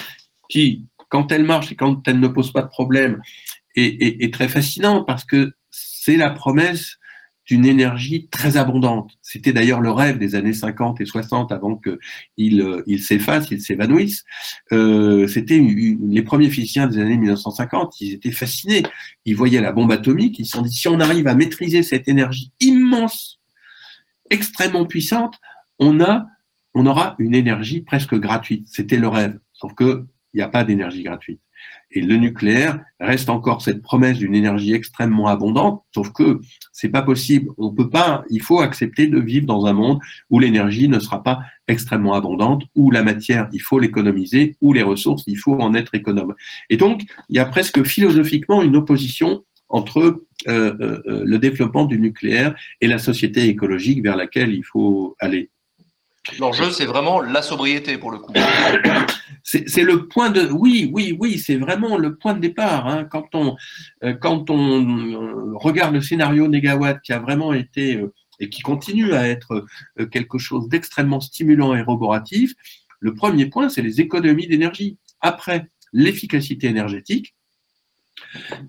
Speaker 2: qui, quand elle marche et quand elle ne pose pas de problème, est, est très fascinant parce que c'est la promesse d'une énergie très abondante. C'était d'ailleurs le rêve des années 50 et 60 avant qu'il euh, s'efface, il s'évanouisse. Euh, C'était les premiers physiciens des années 1950, ils étaient fascinés. Ils voyaient la bombe atomique, ils se sont dit si on arrive à maîtriser cette énergie immense, extrêmement puissante, on a, on aura une énergie presque gratuite. C'était le rêve. Sauf que il n'y a pas d'énergie gratuite. Et le nucléaire reste encore cette promesse d'une énergie extrêmement abondante, sauf que c'est pas possible. On peut pas, il faut accepter de vivre dans un monde où l'énergie ne sera pas extrêmement abondante, où la matière, il faut l'économiser, où les ressources, il faut en être économe. Et donc, il y a presque philosophiquement une opposition entre euh, euh, euh le développement du nucléaire et la société écologique vers laquelle il faut aller.
Speaker 1: L'enjeu, c'est vraiment la sobriété pour le coup.
Speaker 2: C'est le point de. Oui, oui, oui, c'est vraiment le point de départ. Hein. Quand on euh, quand on euh, regarde le scénario Négawatt qui a vraiment été euh, et qui continue à être quelque chose d'extrêmement stimulant et roboratif, le premier point, c'est les économies d'énergie. Après, l'efficacité énergétique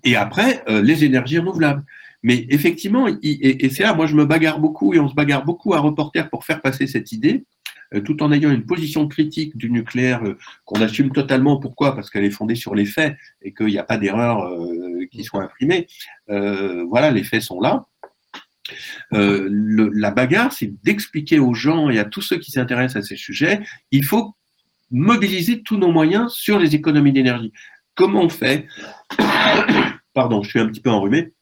Speaker 2: et après, les énergies renouvelables. Mais effectivement, et, c'est là, moi je me bagarre beaucoup et on se bagarre beaucoup à reporter pour faire passer cette idée, euh, tout en ayant une position critique du nucléaire euh, qu'on assume totalement. Pourquoi? Parce qu'elle est fondée sur les faits et qu'il n'y a pas d'erreur euh, qui soit imprimée. voilà, les faits sont là. la bagarre, c'est d'expliquer aux gens et à tous ceux qui s'intéressent à ces sujets, il faut mobiliser tous nos moyens sur les économies d'énergie. Comment on fait Pardon, je suis un petit peu enrhumé.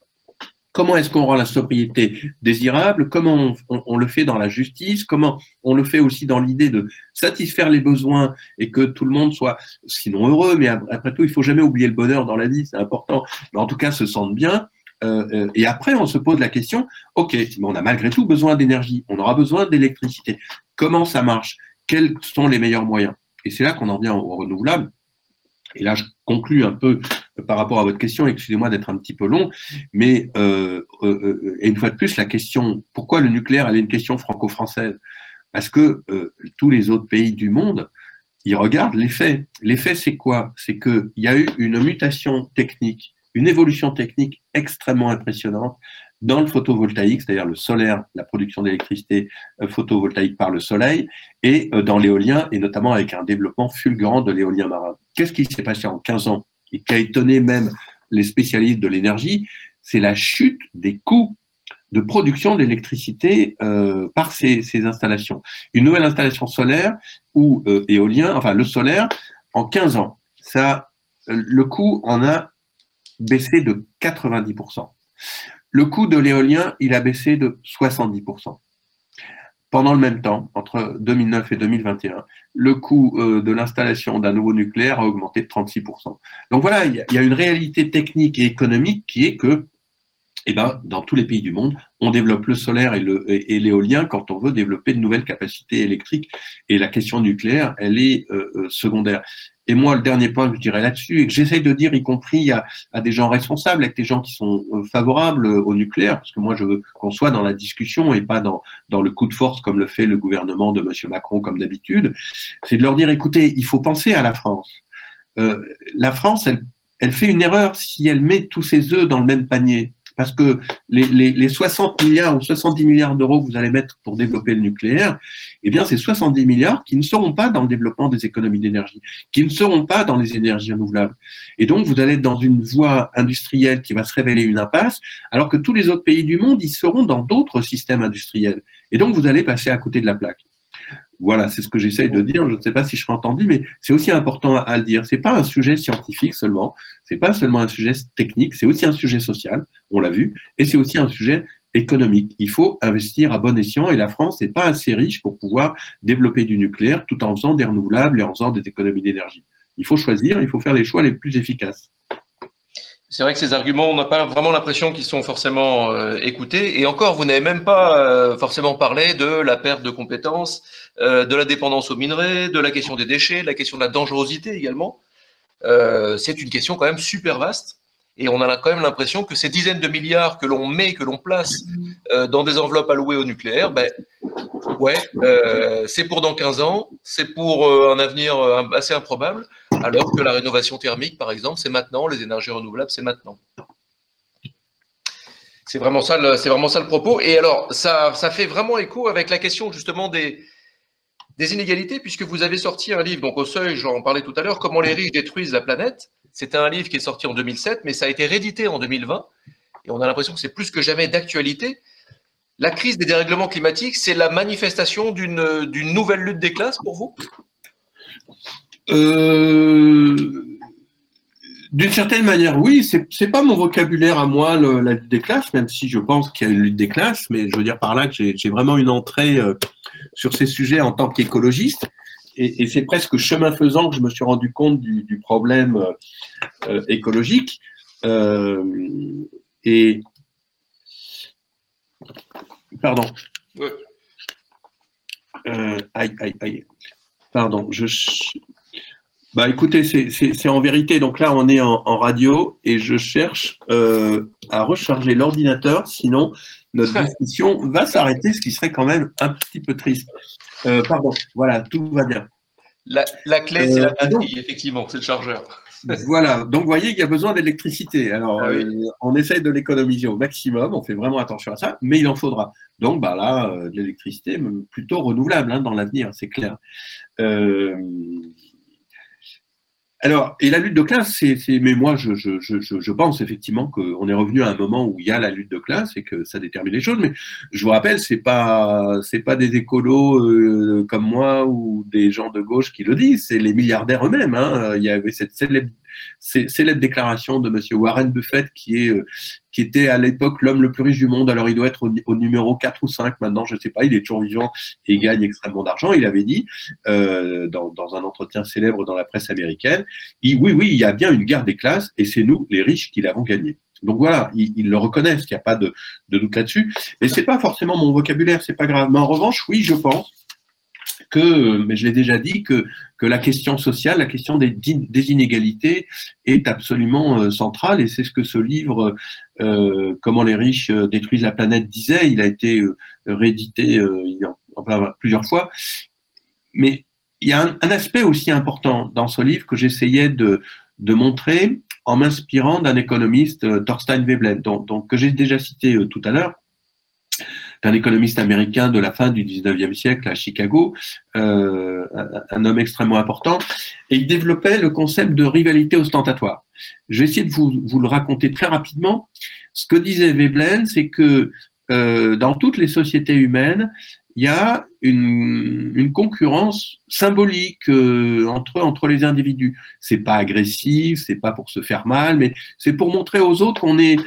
Speaker 2: Comment est-ce qu'on rend la sobriété désirable? Comment on, le fait dans la justice? Comment on le fait aussi dans l'idée de satisfaire les besoins et que tout le monde soit, sinon heureux, mais après tout, il faut jamais oublier le bonheur dans la vie, c'est important, mais en tout cas se sente bien. Euh, euh, et après, on se pose la question, ok, mais on a malgré tout besoin d'énergie, on aura besoin d'électricité. Comment ça marche? Quels sont les meilleurs moyens? Et c'est là qu'on en vient au renouvelable. Et là, je conclus un peu par rapport à votre question, excusez-moi d'être un petit peu long, mais euh, euh, euh, une fois de plus, la question, pourquoi le nucléaire, elle est une question franco-française? Parce que tous les autres pays du monde, ils regardent. Les faits, c'est quoi? C'est qu'il y a eu une mutation technique, une évolution technique extrêmement impressionnante dans le photovoltaïque, c'est-à-dire le solaire, la production d'électricité photovoltaïque par le soleil, et dans l'éolien, et notamment avec un développement fulgurant de l'éolien marin. Qu'est-ce qui s'est passé en 15 ans et qui a étonné même les spécialistes de l'énergie, c'est la chute des coûts de production d'électricité euh, par ces, installations. Une nouvelle installation solaire ou euh, éolien, enfin le solaire, en 15 ans, ça, le coût en a baissé de 90%. Le coût de l'éolien, il a baissé de 70%. Pendant le même temps, entre 2009 et 2021, le coût euh, de l'installation d'un nouveau nucléaire a augmenté de 36%. Donc voilà, il y, a une réalité technique et économique qui est que, eh ben, dans tous les pays du monde, on développe le solaire et l'éolien quand on veut développer de nouvelles capacités électriques. Et la question nucléaire, elle est euh, euh, secondaire. Et moi, le dernier point que je dirais là-dessus, et que j'essaye de dire, y compris à, des gens responsables, avec des gens qui sont euh, favorables au nucléaire, parce que moi, je veux qu'on soit dans la discussion et pas dans, dans le coup de force comme le fait le gouvernement de M. Macron, comme d'habitude, c'est de leur dire, écoutez, il faut penser à la France. Euh, la France, elle, elle fait une erreur si elle met tous ses œufs dans le même panier. Parce que les, les, les 60 milliards ou 70 milliards d'euros que vous allez mettre pour développer le nucléaire, eh bien, c'est 70 milliards qui ne seront pas dans le développement des économies d'énergie, qui ne seront pas dans les énergies renouvelables. Et donc, vous allez être dans une voie industrielle qui va se révéler une impasse, alors que tous les autres pays du monde, ils seront dans d'autres systèmes industriels. Et donc, vous allez passer à côté de la plaque. Voilà, c'est ce que j'essaye de dire. Je ne sais pas si je serai entendu, mais c'est aussi important à, le dire. C'est pas un sujet scientifique seulement. C'est pas seulement un sujet technique. C'est aussi un sujet social. On l'a vu, et c'est aussi un sujet économique. Il faut investir à bon escient et la France n'est pas assez riche pour pouvoir développer du nucléaire tout en faisant des renouvelables et en faisant des économies d'énergie. Il faut choisir, il faut faire les choix les plus efficaces.
Speaker 1: C'est vrai que ces arguments, on n'a pas vraiment l'impression qu'ils sont forcément euh, écoutés. Et encore, vous n'avez même pas euh, forcément parlé de la perte de compétences, euh, de la dépendance aux minerais, de la question des déchets, de la question de la dangerosité également. c'est une question quand même super vaste. Et on a quand même l'impression que ces dizaines de milliards que l'on met, que l'on place dans des enveloppes allouées au nucléaire, ben, ouais, c'est pour dans 15 ans, c'est pour un avenir assez improbable alors que la rénovation thermique, par exemple, c'est maintenant, les énergies renouvelables, c'est maintenant. C'est vraiment, ça le, propos. Et alors, ça, fait vraiment écho avec la question justement des, inégalités, puisque vous avez sorti un livre, donc au seuil, j'en parlais tout à l'heure, Comment les riches détruisent la planète. C'était un livre qui est sorti en 2007, mais ça a été réédité en 2020. Et on a l'impression que c'est plus que jamais d'actualité. La crise des dérèglements climatiques, c'est la manifestation d'une nouvelle lutte des classes pour vous?
Speaker 2: Euh, d'une certaine manière, oui. C'est, pas mon vocabulaire à moi, la lutte des classes, même si je pense qu'il y a une lutte des classes, mais je veux dire par là que j'ai, vraiment une entrée euh, sur ces sujets en tant qu'écologiste. Et, c'est presque chemin faisant que je me suis rendu compte du, problème euh, écologique. et pardon. aïe, aïe, aïe. Pardon, je, bah écoutez, c'est en vérité, donc là on est en, radio et je cherche euh, à recharger l'ordinateur, sinon notre discussion va s'arrêter, ce qui serait quand même un petit peu triste. Euh, pardon, voilà, tout va bien.
Speaker 1: La, clé, c'est la euh, batterie, effectivement, c'est le chargeur.
Speaker 2: voilà, donc vous voyez qu'il y a besoin d'électricité. Alors, ah on essaye de l'économiser au maximum, on fait vraiment attention à ça, mais il en faudra. Donc, bah là, de l'électricité plutôt renouvelable hein, dans l'avenir, c'est clair. Euh, alors, et la lutte de classe, c'est, mais moi, je, je, je, je pense effectivement qu'on est revenu à un moment où il y a la lutte de classe et que ça détermine les choses. Mais je vous rappelle, c'est pas, c'est pas des écolos euh, comme moi ou des gens de gauche qui le disent, c'est les milliardaires eux-mêmes. Hein. Il y avait cette célèbre célèbre déclaration de Monsieur Warren Buffett, qui est euh, qui était à l'époque l'homme le plus riche du monde. Alors il doit être au, numéro 4 ou 5 maintenant, je ne sais pas. Il est toujours vivant et gagne extrêmement d'argent. Il avait dit euh, dans, un entretien célèbre dans la presse américaine, il, oui, oui, il y a bien une guerre des classes et c'est nous, les riches, qui l'avons gagnée. Donc voilà, ils, le reconnaissent, il n'y a pas de, de doute là-dessus. Mais c'est pas forcément mon vocabulaire, c'est pas grave. Mais en revanche, oui, je pense que, mais je l'ai déjà dit, que, la question sociale, la question des, inégalités est absolument euh, centrale et c'est ce que ce livre, euh, Comment les riches euh, détruisent la planète, disait. Il a été euh, réédité plusieurs fois. Mais il y a un, aspect aussi important dans ce livre que j'essayais de, montrer en m'inspirant d'un économiste, Thorstein Veblen, donc que j'ai déjà cité tout à l'heure, un économiste américain de la fin du 19e siècle à Chicago, euh, un, homme extrêmement important, et il développait le concept de rivalité ostentatoire. Je vais essayer de vous, vous le raconter très rapidement. Ce que disait Veblen, c'est que euh, dans toutes les sociétés humaines, il y a une, une concurrence symbolique euh, entre entre les individus. C'est pas agressif, c'est pas pour se faire mal, mais c'est pour montrer aux autres qu'on est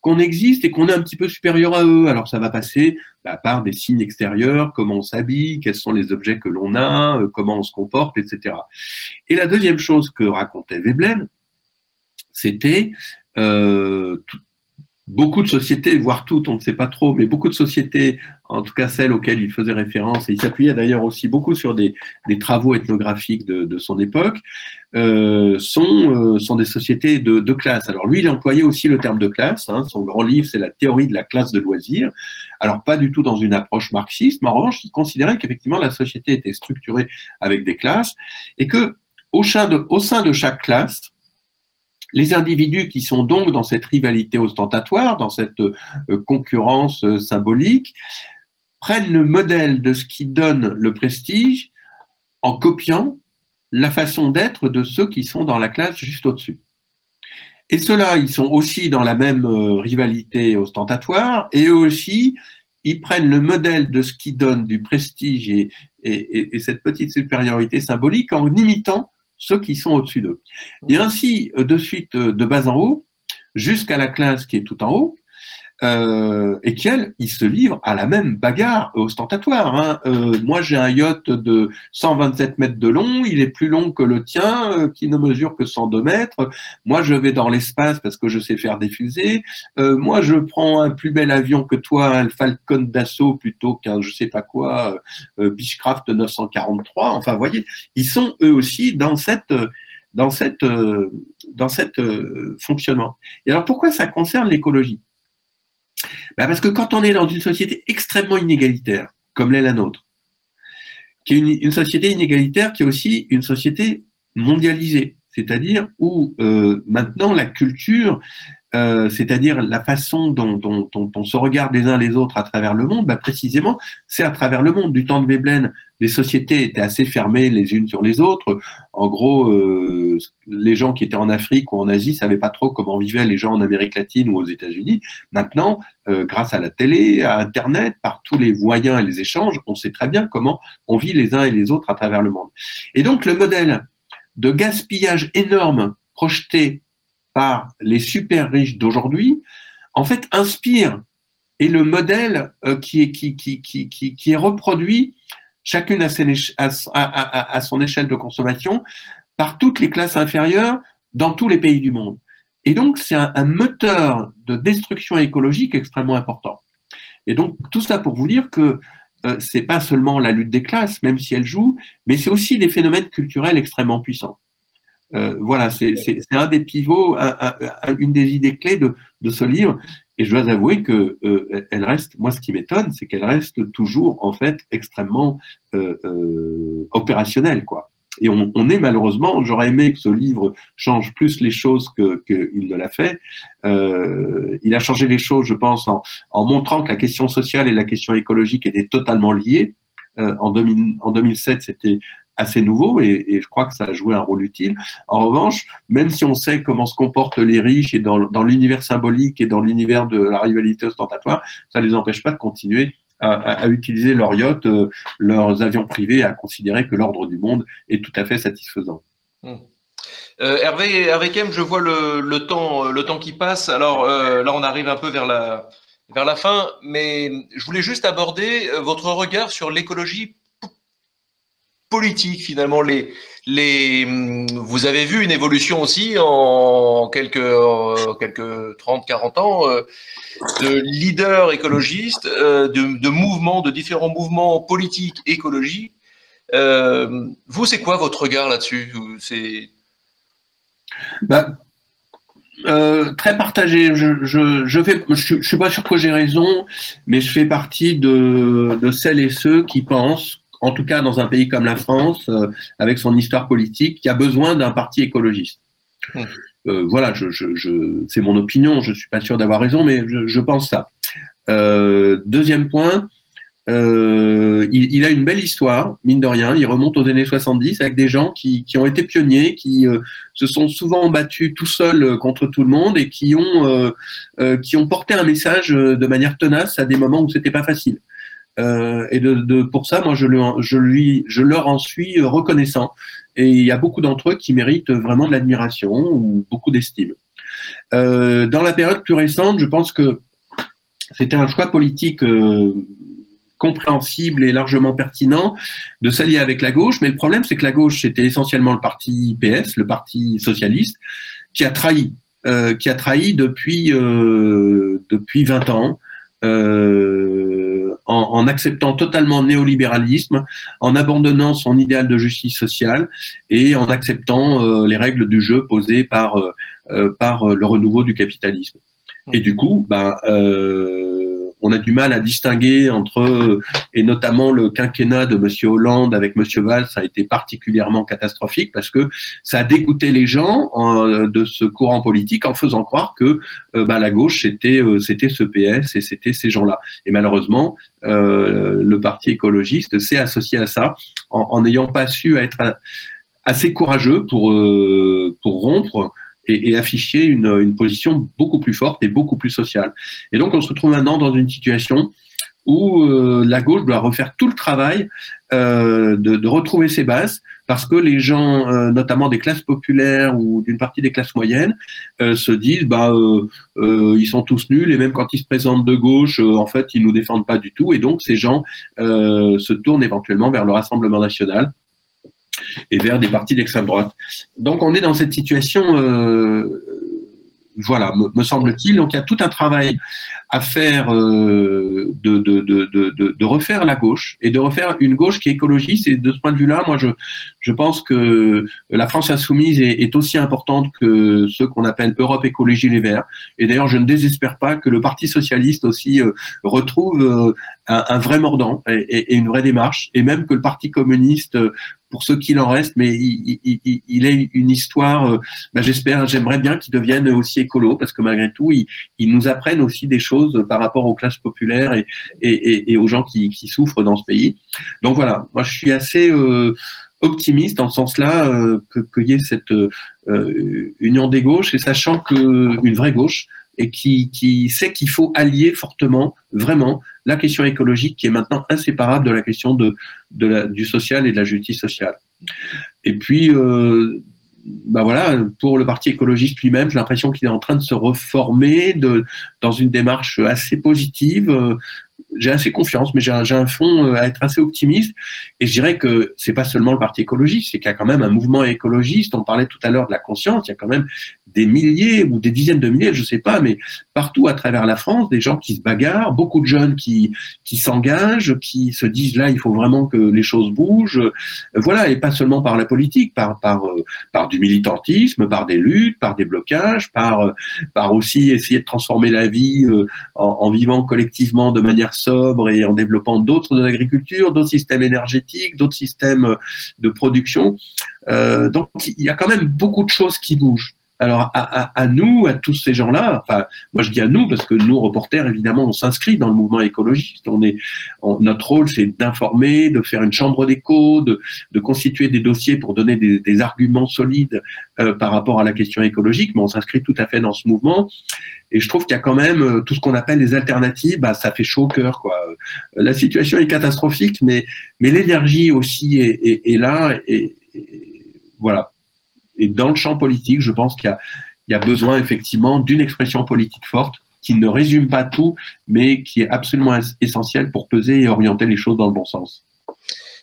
Speaker 2: qu'on existe et qu'on est un petit peu supérieur à eux. Alors ça va passer bah, par des signes extérieurs, comment on s'habille, quels sont les objets que l'on a, euh, comment on se comporte, etc. Et la deuxième chose que racontait Veblen, c'était euh, beaucoup de sociétés, voire toutes, on ne sait pas trop, mais beaucoup de sociétés, en tout cas celles auxquelles il faisait référence, et il s'appuyait d'ailleurs aussi beaucoup sur des, des travaux ethnographiques de, de son époque, euh, sont, euh, sont des sociétés de, de, classe. Alors lui, il employait aussi le terme de classe. Hein, son grand livre, c'est la théorie de la classe de loisirs. Alors pas du tout dans une approche marxiste, mais en revanche, il considérait qu'effectivement la société était structurée avec des classes et que au sein de, au sein de chaque classe, Les individus qui sont donc dans cette rivalité ostentatoire, dans cette euh, concurrence euh, symbolique, prennent le modèle de ce qui donne le prestige en copiant la façon d'être de ceux qui sont dans la classe juste au-dessus. Et ceux-là, ils sont aussi dans la même euh, rivalité ostentatoire, et eux aussi, ils prennent le modèle de ce qui donne du prestige et, et, cette petite supériorité symbolique en imitant ceux qui sont au-dessus d'eux. Et ainsi, euh, de suite, euh, de bas en haut, jusqu'à la classe qui est tout en haut, euh, et qu'elle, se livre à la même bagarre ostentatoire. Hein. Euh, moi, j'ai un yacht de 127 mètres de long, il est plus long que le tien, euh, qui ne mesure que 102 mètres. Moi, je vais dans l'espace parce que je sais faire des fusées. Euh, moi, je prends un plus bel avion que toi, un Falcon d'assaut plutôt qu'un je sais pas quoi, Beechcraft 943. Enfin, voyez, ils sont eux aussi dans cette dans cette dans cette fonctionnement. Et alors, pourquoi ça concerne l'écologie? Bah, parce que quand on est dans une société extrêmement inégalitaire, comme l'est la nôtre, qui est une, société inégalitaire qui est aussi une société mondialisée, c'est-à-dire où euh, maintenant la culture euh, c'est-à-dire la façon dont, on se regarde les uns les autres à travers le monde, bah précisément, c'est à travers le monde. Du temps de Veblen, les sociétés étaient assez fermées les unes sur les autres. En gros, euh, les gens qui étaient en Afrique ou en Asie savaient pas trop comment vivaient les gens en Amérique latine ou aux États-Unis. Maintenant, grâce à la télé, à Internet, par tous les moyens et les échanges, on sait très bien comment on vit les uns et les autres à travers le monde. Et donc, le modèle de gaspillage énorme projeté par les super riches d'aujourd'hui, en fait, inspire et le modèle euh, qui, est, qui, qui, qui, qui, est reproduit chacune à, son échelle de consommation par toutes les classes inférieures dans tous les pays du monde. Et donc, c'est un, moteur de destruction écologique extrêmement important. Et donc, tout ça pour vous dire que euh, c'est pas seulement la lutte des classes, même si elle joue, mais c'est aussi des phénomènes culturels extrêmement puissants. Euh, voilà, c'est un des pivots, une des idées clés de, ce livre. Et je dois avouer que euh, elle reste, moi, ce qui m'étonne, c'est qu'elle reste toujours, en fait, extrêmement opérationnelle, quoi. Et on, est malheureusement, j'aurais aimé que ce livre change plus les choses qu'il ne l'a fait. il a changé les choses, je pense, en, en, montrant que la question sociale et la question écologique étaient totalement liées. en, 2000, en 2007, c'était assez nouveau et, je crois que ça a joué un rôle utile. En revanche, même si on sait comment se comportent les riches et dans l'univers symbolique et dans l'univers de la rivalité ostentatoire, ça ne les empêche pas de continuer à, utiliser leurs yachts, euh, leurs avions privés, à considérer que l'ordre du monde est tout à fait satisfaisant.
Speaker 1: Mmh. Euh, Hervé, Hervé Kem, je vois le, temps, le temps qui passe. Alors euh, là, on arrive un peu vers la, vers la fin, mais je voulais juste aborder votre regard sur l'écologie politique finalement les les vous avez vu une évolution aussi en quelques quelques 30 40 ans euh, de leaders écologistes euh, de, mouvements de différents mouvements politiques écologie euh, vous c'est quoi votre regard là-dessus?
Speaker 2: Bah, très partagé. Je, je, suis pas sûr que j'ai raison, mais je fais partie de celles et ceux qui pensent en tout cas dans un pays comme la France, euh, avec son histoire politique, qui a besoin d'un parti écologiste. Mmh. Euh, voilà, je, je, c'est mon opinion, je suis pas sûr d'avoir raison, mais je, pense ça. Euh, deuxième point, il, il, a une belle histoire, mine de rien. Il remonte aux années 70 avec des gens qui, qui ont été pionniers, qui se sont souvent battus tout seuls contre tout le monde et qui ont, qui ont porté un message de manière tenace à des moments où c'était pas facile. Euh, et pour ça, moi, je, leur en suis reconnaissant. Et il y a beaucoup d'entre eux qui méritent vraiment de l'admiration ou beaucoup d'estime. Euh, dans la période plus récente, je pense que c'était un choix politique euh, compréhensible et largement pertinent de s'allier avec la gauche. Mais le problème, c'est que la gauche, c'était essentiellement le parti PS, le parti socialiste, qui a trahi, qui a trahi depuis depuis 20 ans. En, acceptant totalement le néolibéralisme, en abandonnant son idéal de justice sociale et en acceptant euh, les règles du jeu posées par, euh, euh, par le renouveau du capitalisme. Et du coup, ben, on a du mal à distinguer entre, et notamment le quinquennat de Monsieur Hollande avec Monsieur Valls, a été particulièrement catastrophique parce que ça a dégoûté les gens de ce courant politique en faisant croire que bah, la gauche c'était c'était ce PS et c'était ces gens-là. Et malheureusement, le parti écologiste s'est associé à ça en n'ayant pas su être assez courageux euh, pour rompre et, afficher une, position beaucoup plus forte et beaucoup plus sociale. Et donc on se retrouve maintenant dans une situation où euh, la gauche doit refaire tout le travail euh, de, retrouver ses bases, parce que les gens, euh, notamment des classes populaires ou d'une partie des classes moyennes, se disent bah ils sont tous nuls et même quand ils se présentent de gauche, en fait ils nous défendent pas du tout et donc ces gens se tournent éventuellement vers le Rassemblement national et vers des partis d'extrême droite. Donc on est dans cette situation, euh, voilà, me, semble-t-il. Donc il y a tout un travail à faire euh, de, de, de, de, refaire la gauche et de refaire une gauche qui est écologiste. Et de ce point de vue-là, moi, je, je pense que la France insoumise est, aussi importante que ce qu'on appelle Europe Écologie Les Verts. Et d'ailleurs, je ne désespère pas que le Parti socialiste aussi euh, retrouve euh, un, vrai mordant et, et, une vraie démarche, et même que le Parti communiste pour ce qu'il en reste, mais il, il, il est une histoire, ben j'espère, j'aimerais bien qu'il devienne aussi écolo, parce que malgré tout, ils, ils nous apprennent aussi des choses par rapport aux classes populaires et, et, et aux gens qui, qui, souffrent dans ce pays. Donc voilà, moi je suis assez euh, optimiste dans ce sens-là euh, qu'il y ait cette euh, union des gauches et sachant qu'une vraie gauche et qui, sait qu'il faut allier fortement, vraiment, la question écologique qui est maintenant inséparable de la question du social et de la justice sociale. Et puis, euh, bah voilà, pour le Parti écologiste lui-même, j'ai l'impression qu'il est en train de se reformer dans une démarche assez positive, j'ai assez confiance, mais j'ai un, fond euh, à être assez optimiste. Et je dirais que c'est pas seulement le parti écologiste, c'est qu'il y a quand même un mouvement écologiste. On parlait tout à l'heure de la conscience. Il y a quand même des milliers ou des dizaines de milliers, je sais pas, mais partout à travers la France, des gens qui se bagarrent, beaucoup de jeunes qui qui s'engagent, qui se disent là, il faut vraiment que les choses bougent. Voilà, et pas seulement par la politique, par par euh, par du militantisme, par des luttes, par des blocages, par par aussi essayer de transformer la vie euh, en, en vivant collectivement de manière sobre et en développant d'autres de l'agriculture, d'autres systèmes énergétiques, d'autres systèmes de production. Euh, donc il y a quand même beaucoup de choses qui bougent. Alors à, à, nous, à tous ces gens-là, enfin moi je dis à nous parce que nous reporters évidemment on s'inscrit dans le mouvement écologiste. On est, notre rôle c'est d'informer, de faire une chambre d'écho, de, constituer des dossiers pour donner des, arguments solides euh, par rapport à la question écologique. Mais on s'inscrit tout à fait dans ce mouvement. Et je trouve qu'il y a quand même euh, tout ce qu'on appelle les alternatives. Bah ça fait chaud au cœur quoi. La situation est catastrophique, mais mais l'énergie aussi est, là et voilà et dans le champ politique, je pense qu'il y, y a, besoin effectivement d'une expression politique forte qui ne résume pas tout, mais qui est absolument essentielle pour peser et orienter les choses dans le bon sens.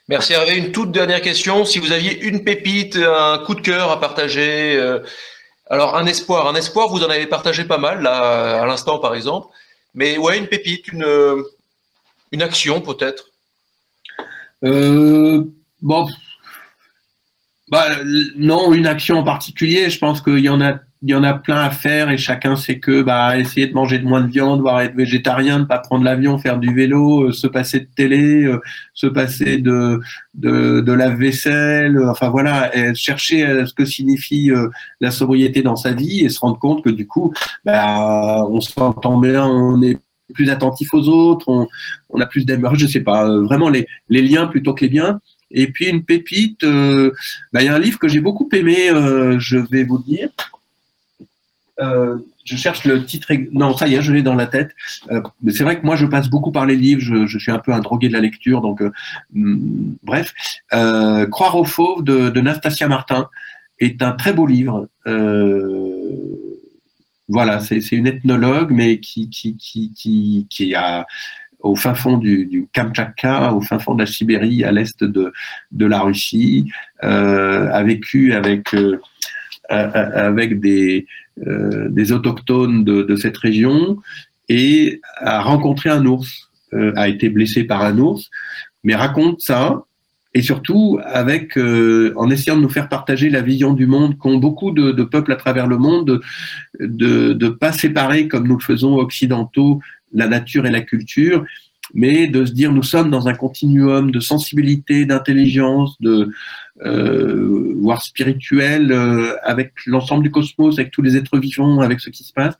Speaker 1: Merci Hervé. Une toute dernière question. Si vous aviez une pépite, un coup de cœur à partager, euh, alors un espoir, un espoir, vous en avez partagé pas mal là à l'instant par exemple, mais ouais, une pépite, une, une action peut-être.
Speaker 2: Euh, bon, bah, non, une action en particulier. Je pense qu'il y en a, il y en a plein à faire et chacun sait que bah, essayer de manger de moins de viande, voire être végétarien, ne pas prendre l'avion, faire du vélo, euh, se passer de télé, euh, se passer de, de, de lave-vaisselle, euh, enfin voilà, chercher ce que signifie la sobriété dans sa vie et se rendre compte que du coup, bah, on s'entend bien, on est plus attentif aux autres, on, on a plus d'aimer, je sais pas, vraiment les, les liens plutôt que les biens. Et puis une pépite, euh, bah, il y a un livre que j'ai beaucoup aimé, euh, je vais vous dire. Euh, je cherche le titre. Non, ça y est, je l'ai dans la tête. Mais c'est vrai que moi, je passe beaucoup par les livres. Je, suis un peu un drogué de la lecture, donc euh, mm, bref. Croire aux fauves de, de, Nastasia Martin est un très beau livre. voilà, c'est une ethnologue, mais qui qui qui qui, qui a au fin fond du, du, Kamtchatka, au fin fond de la Sibérie, à l'est de, de la Russie, euh, a vécu avec, euh, avec des, euh, des autochtones de, de, cette région et a rencontré un ours, a été blessé par un ours, mais raconte ça et surtout avec en essayant de nous faire partager la vision du monde qu'ont beaucoup de, de, peuples à travers le monde, de ne pas séparer comme nous le faisons occidentaux la nature et la culture, mais de se dire nous sommes dans un continuum de sensibilité, d'intelligence, de euh, voire spirituel euh, avec l'ensemble du cosmos, avec tous les êtres vivants, avec ce qui se passe.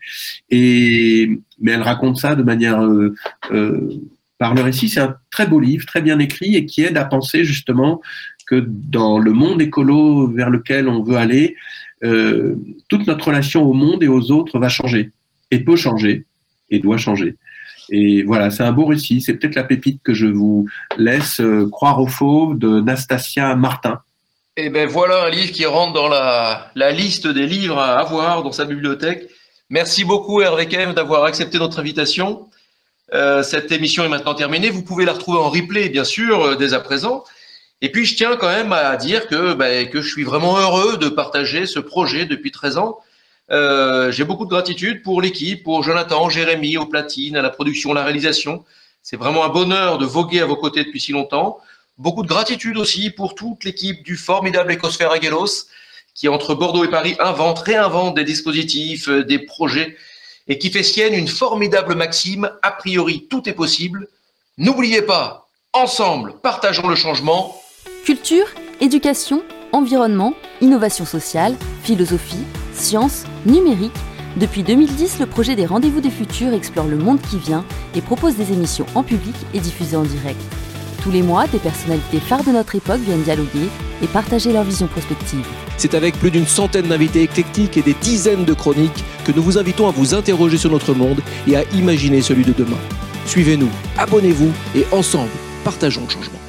Speaker 2: Et mais elle raconte ça de manière euh, par le récit. C'est un très beau livre, très bien écrit et qui aide à penser justement que dans le monde écolo vers lequel on veut aller, toute notre relation au monde et aux autres va changer et peut changer et doit changer. Et voilà, c'est un beau récit. C'est peut-être la pépite que je vous laisse euh, croire au faux de Nastasia Martin.
Speaker 1: Et eh ben voilà un livre qui rentre dans la, liste des livres à avoir dans sa bibliothèque. Merci beaucoup Hervé Kev d'avoir accepté notre invitation. Euh, cette émission est maintenant terminée. Vous pouvez la retrouver en replay, bien sûr, euh, dès à présent. Et puis, je tiens quand même à dire que, ben, que je suis vraiment heureux de partager ce projet depuis 13 ans. Euh, J'ai beaucoup de gratitude pour l'équipe, pour Jonathan, Jérémy, au platine, à la production, la réalisation. C'est vraiment un bonheur de voguer à vos côtés depuis si longtemps. Beaucoup de gratitude aussi pour toute l'équipe du formidable Écosphère Aguelos, qui entre Bordeaux et Paris invente, réinvente des dispositifs, euh, des projets, et qui fait sienne une formidable maxime, a priori tout est possible. N'oubliez pas, ensemble, partageons le changement.
Speaker 4: Culture, éducation, environnement, innovation sociale, philosophie, sciences, numérique. Depuis 2010, le projet des Rendez-vous des Futurs explore le monde qui vient et propose des émissions en public et diffusées en direct. Tous les mois, des personnalités phares de notre époque viennent dialoguer et partager leur vision prospective.
Speaker 5: C'est avec plus d'une centaine d'invités éclectiques et des dizaines de chroniques que nous vous invitons à vous interroger sur notre monde et à imaginer celui de demain. Suivez-nous, abonnez-vous et ensemble, partageons le changement.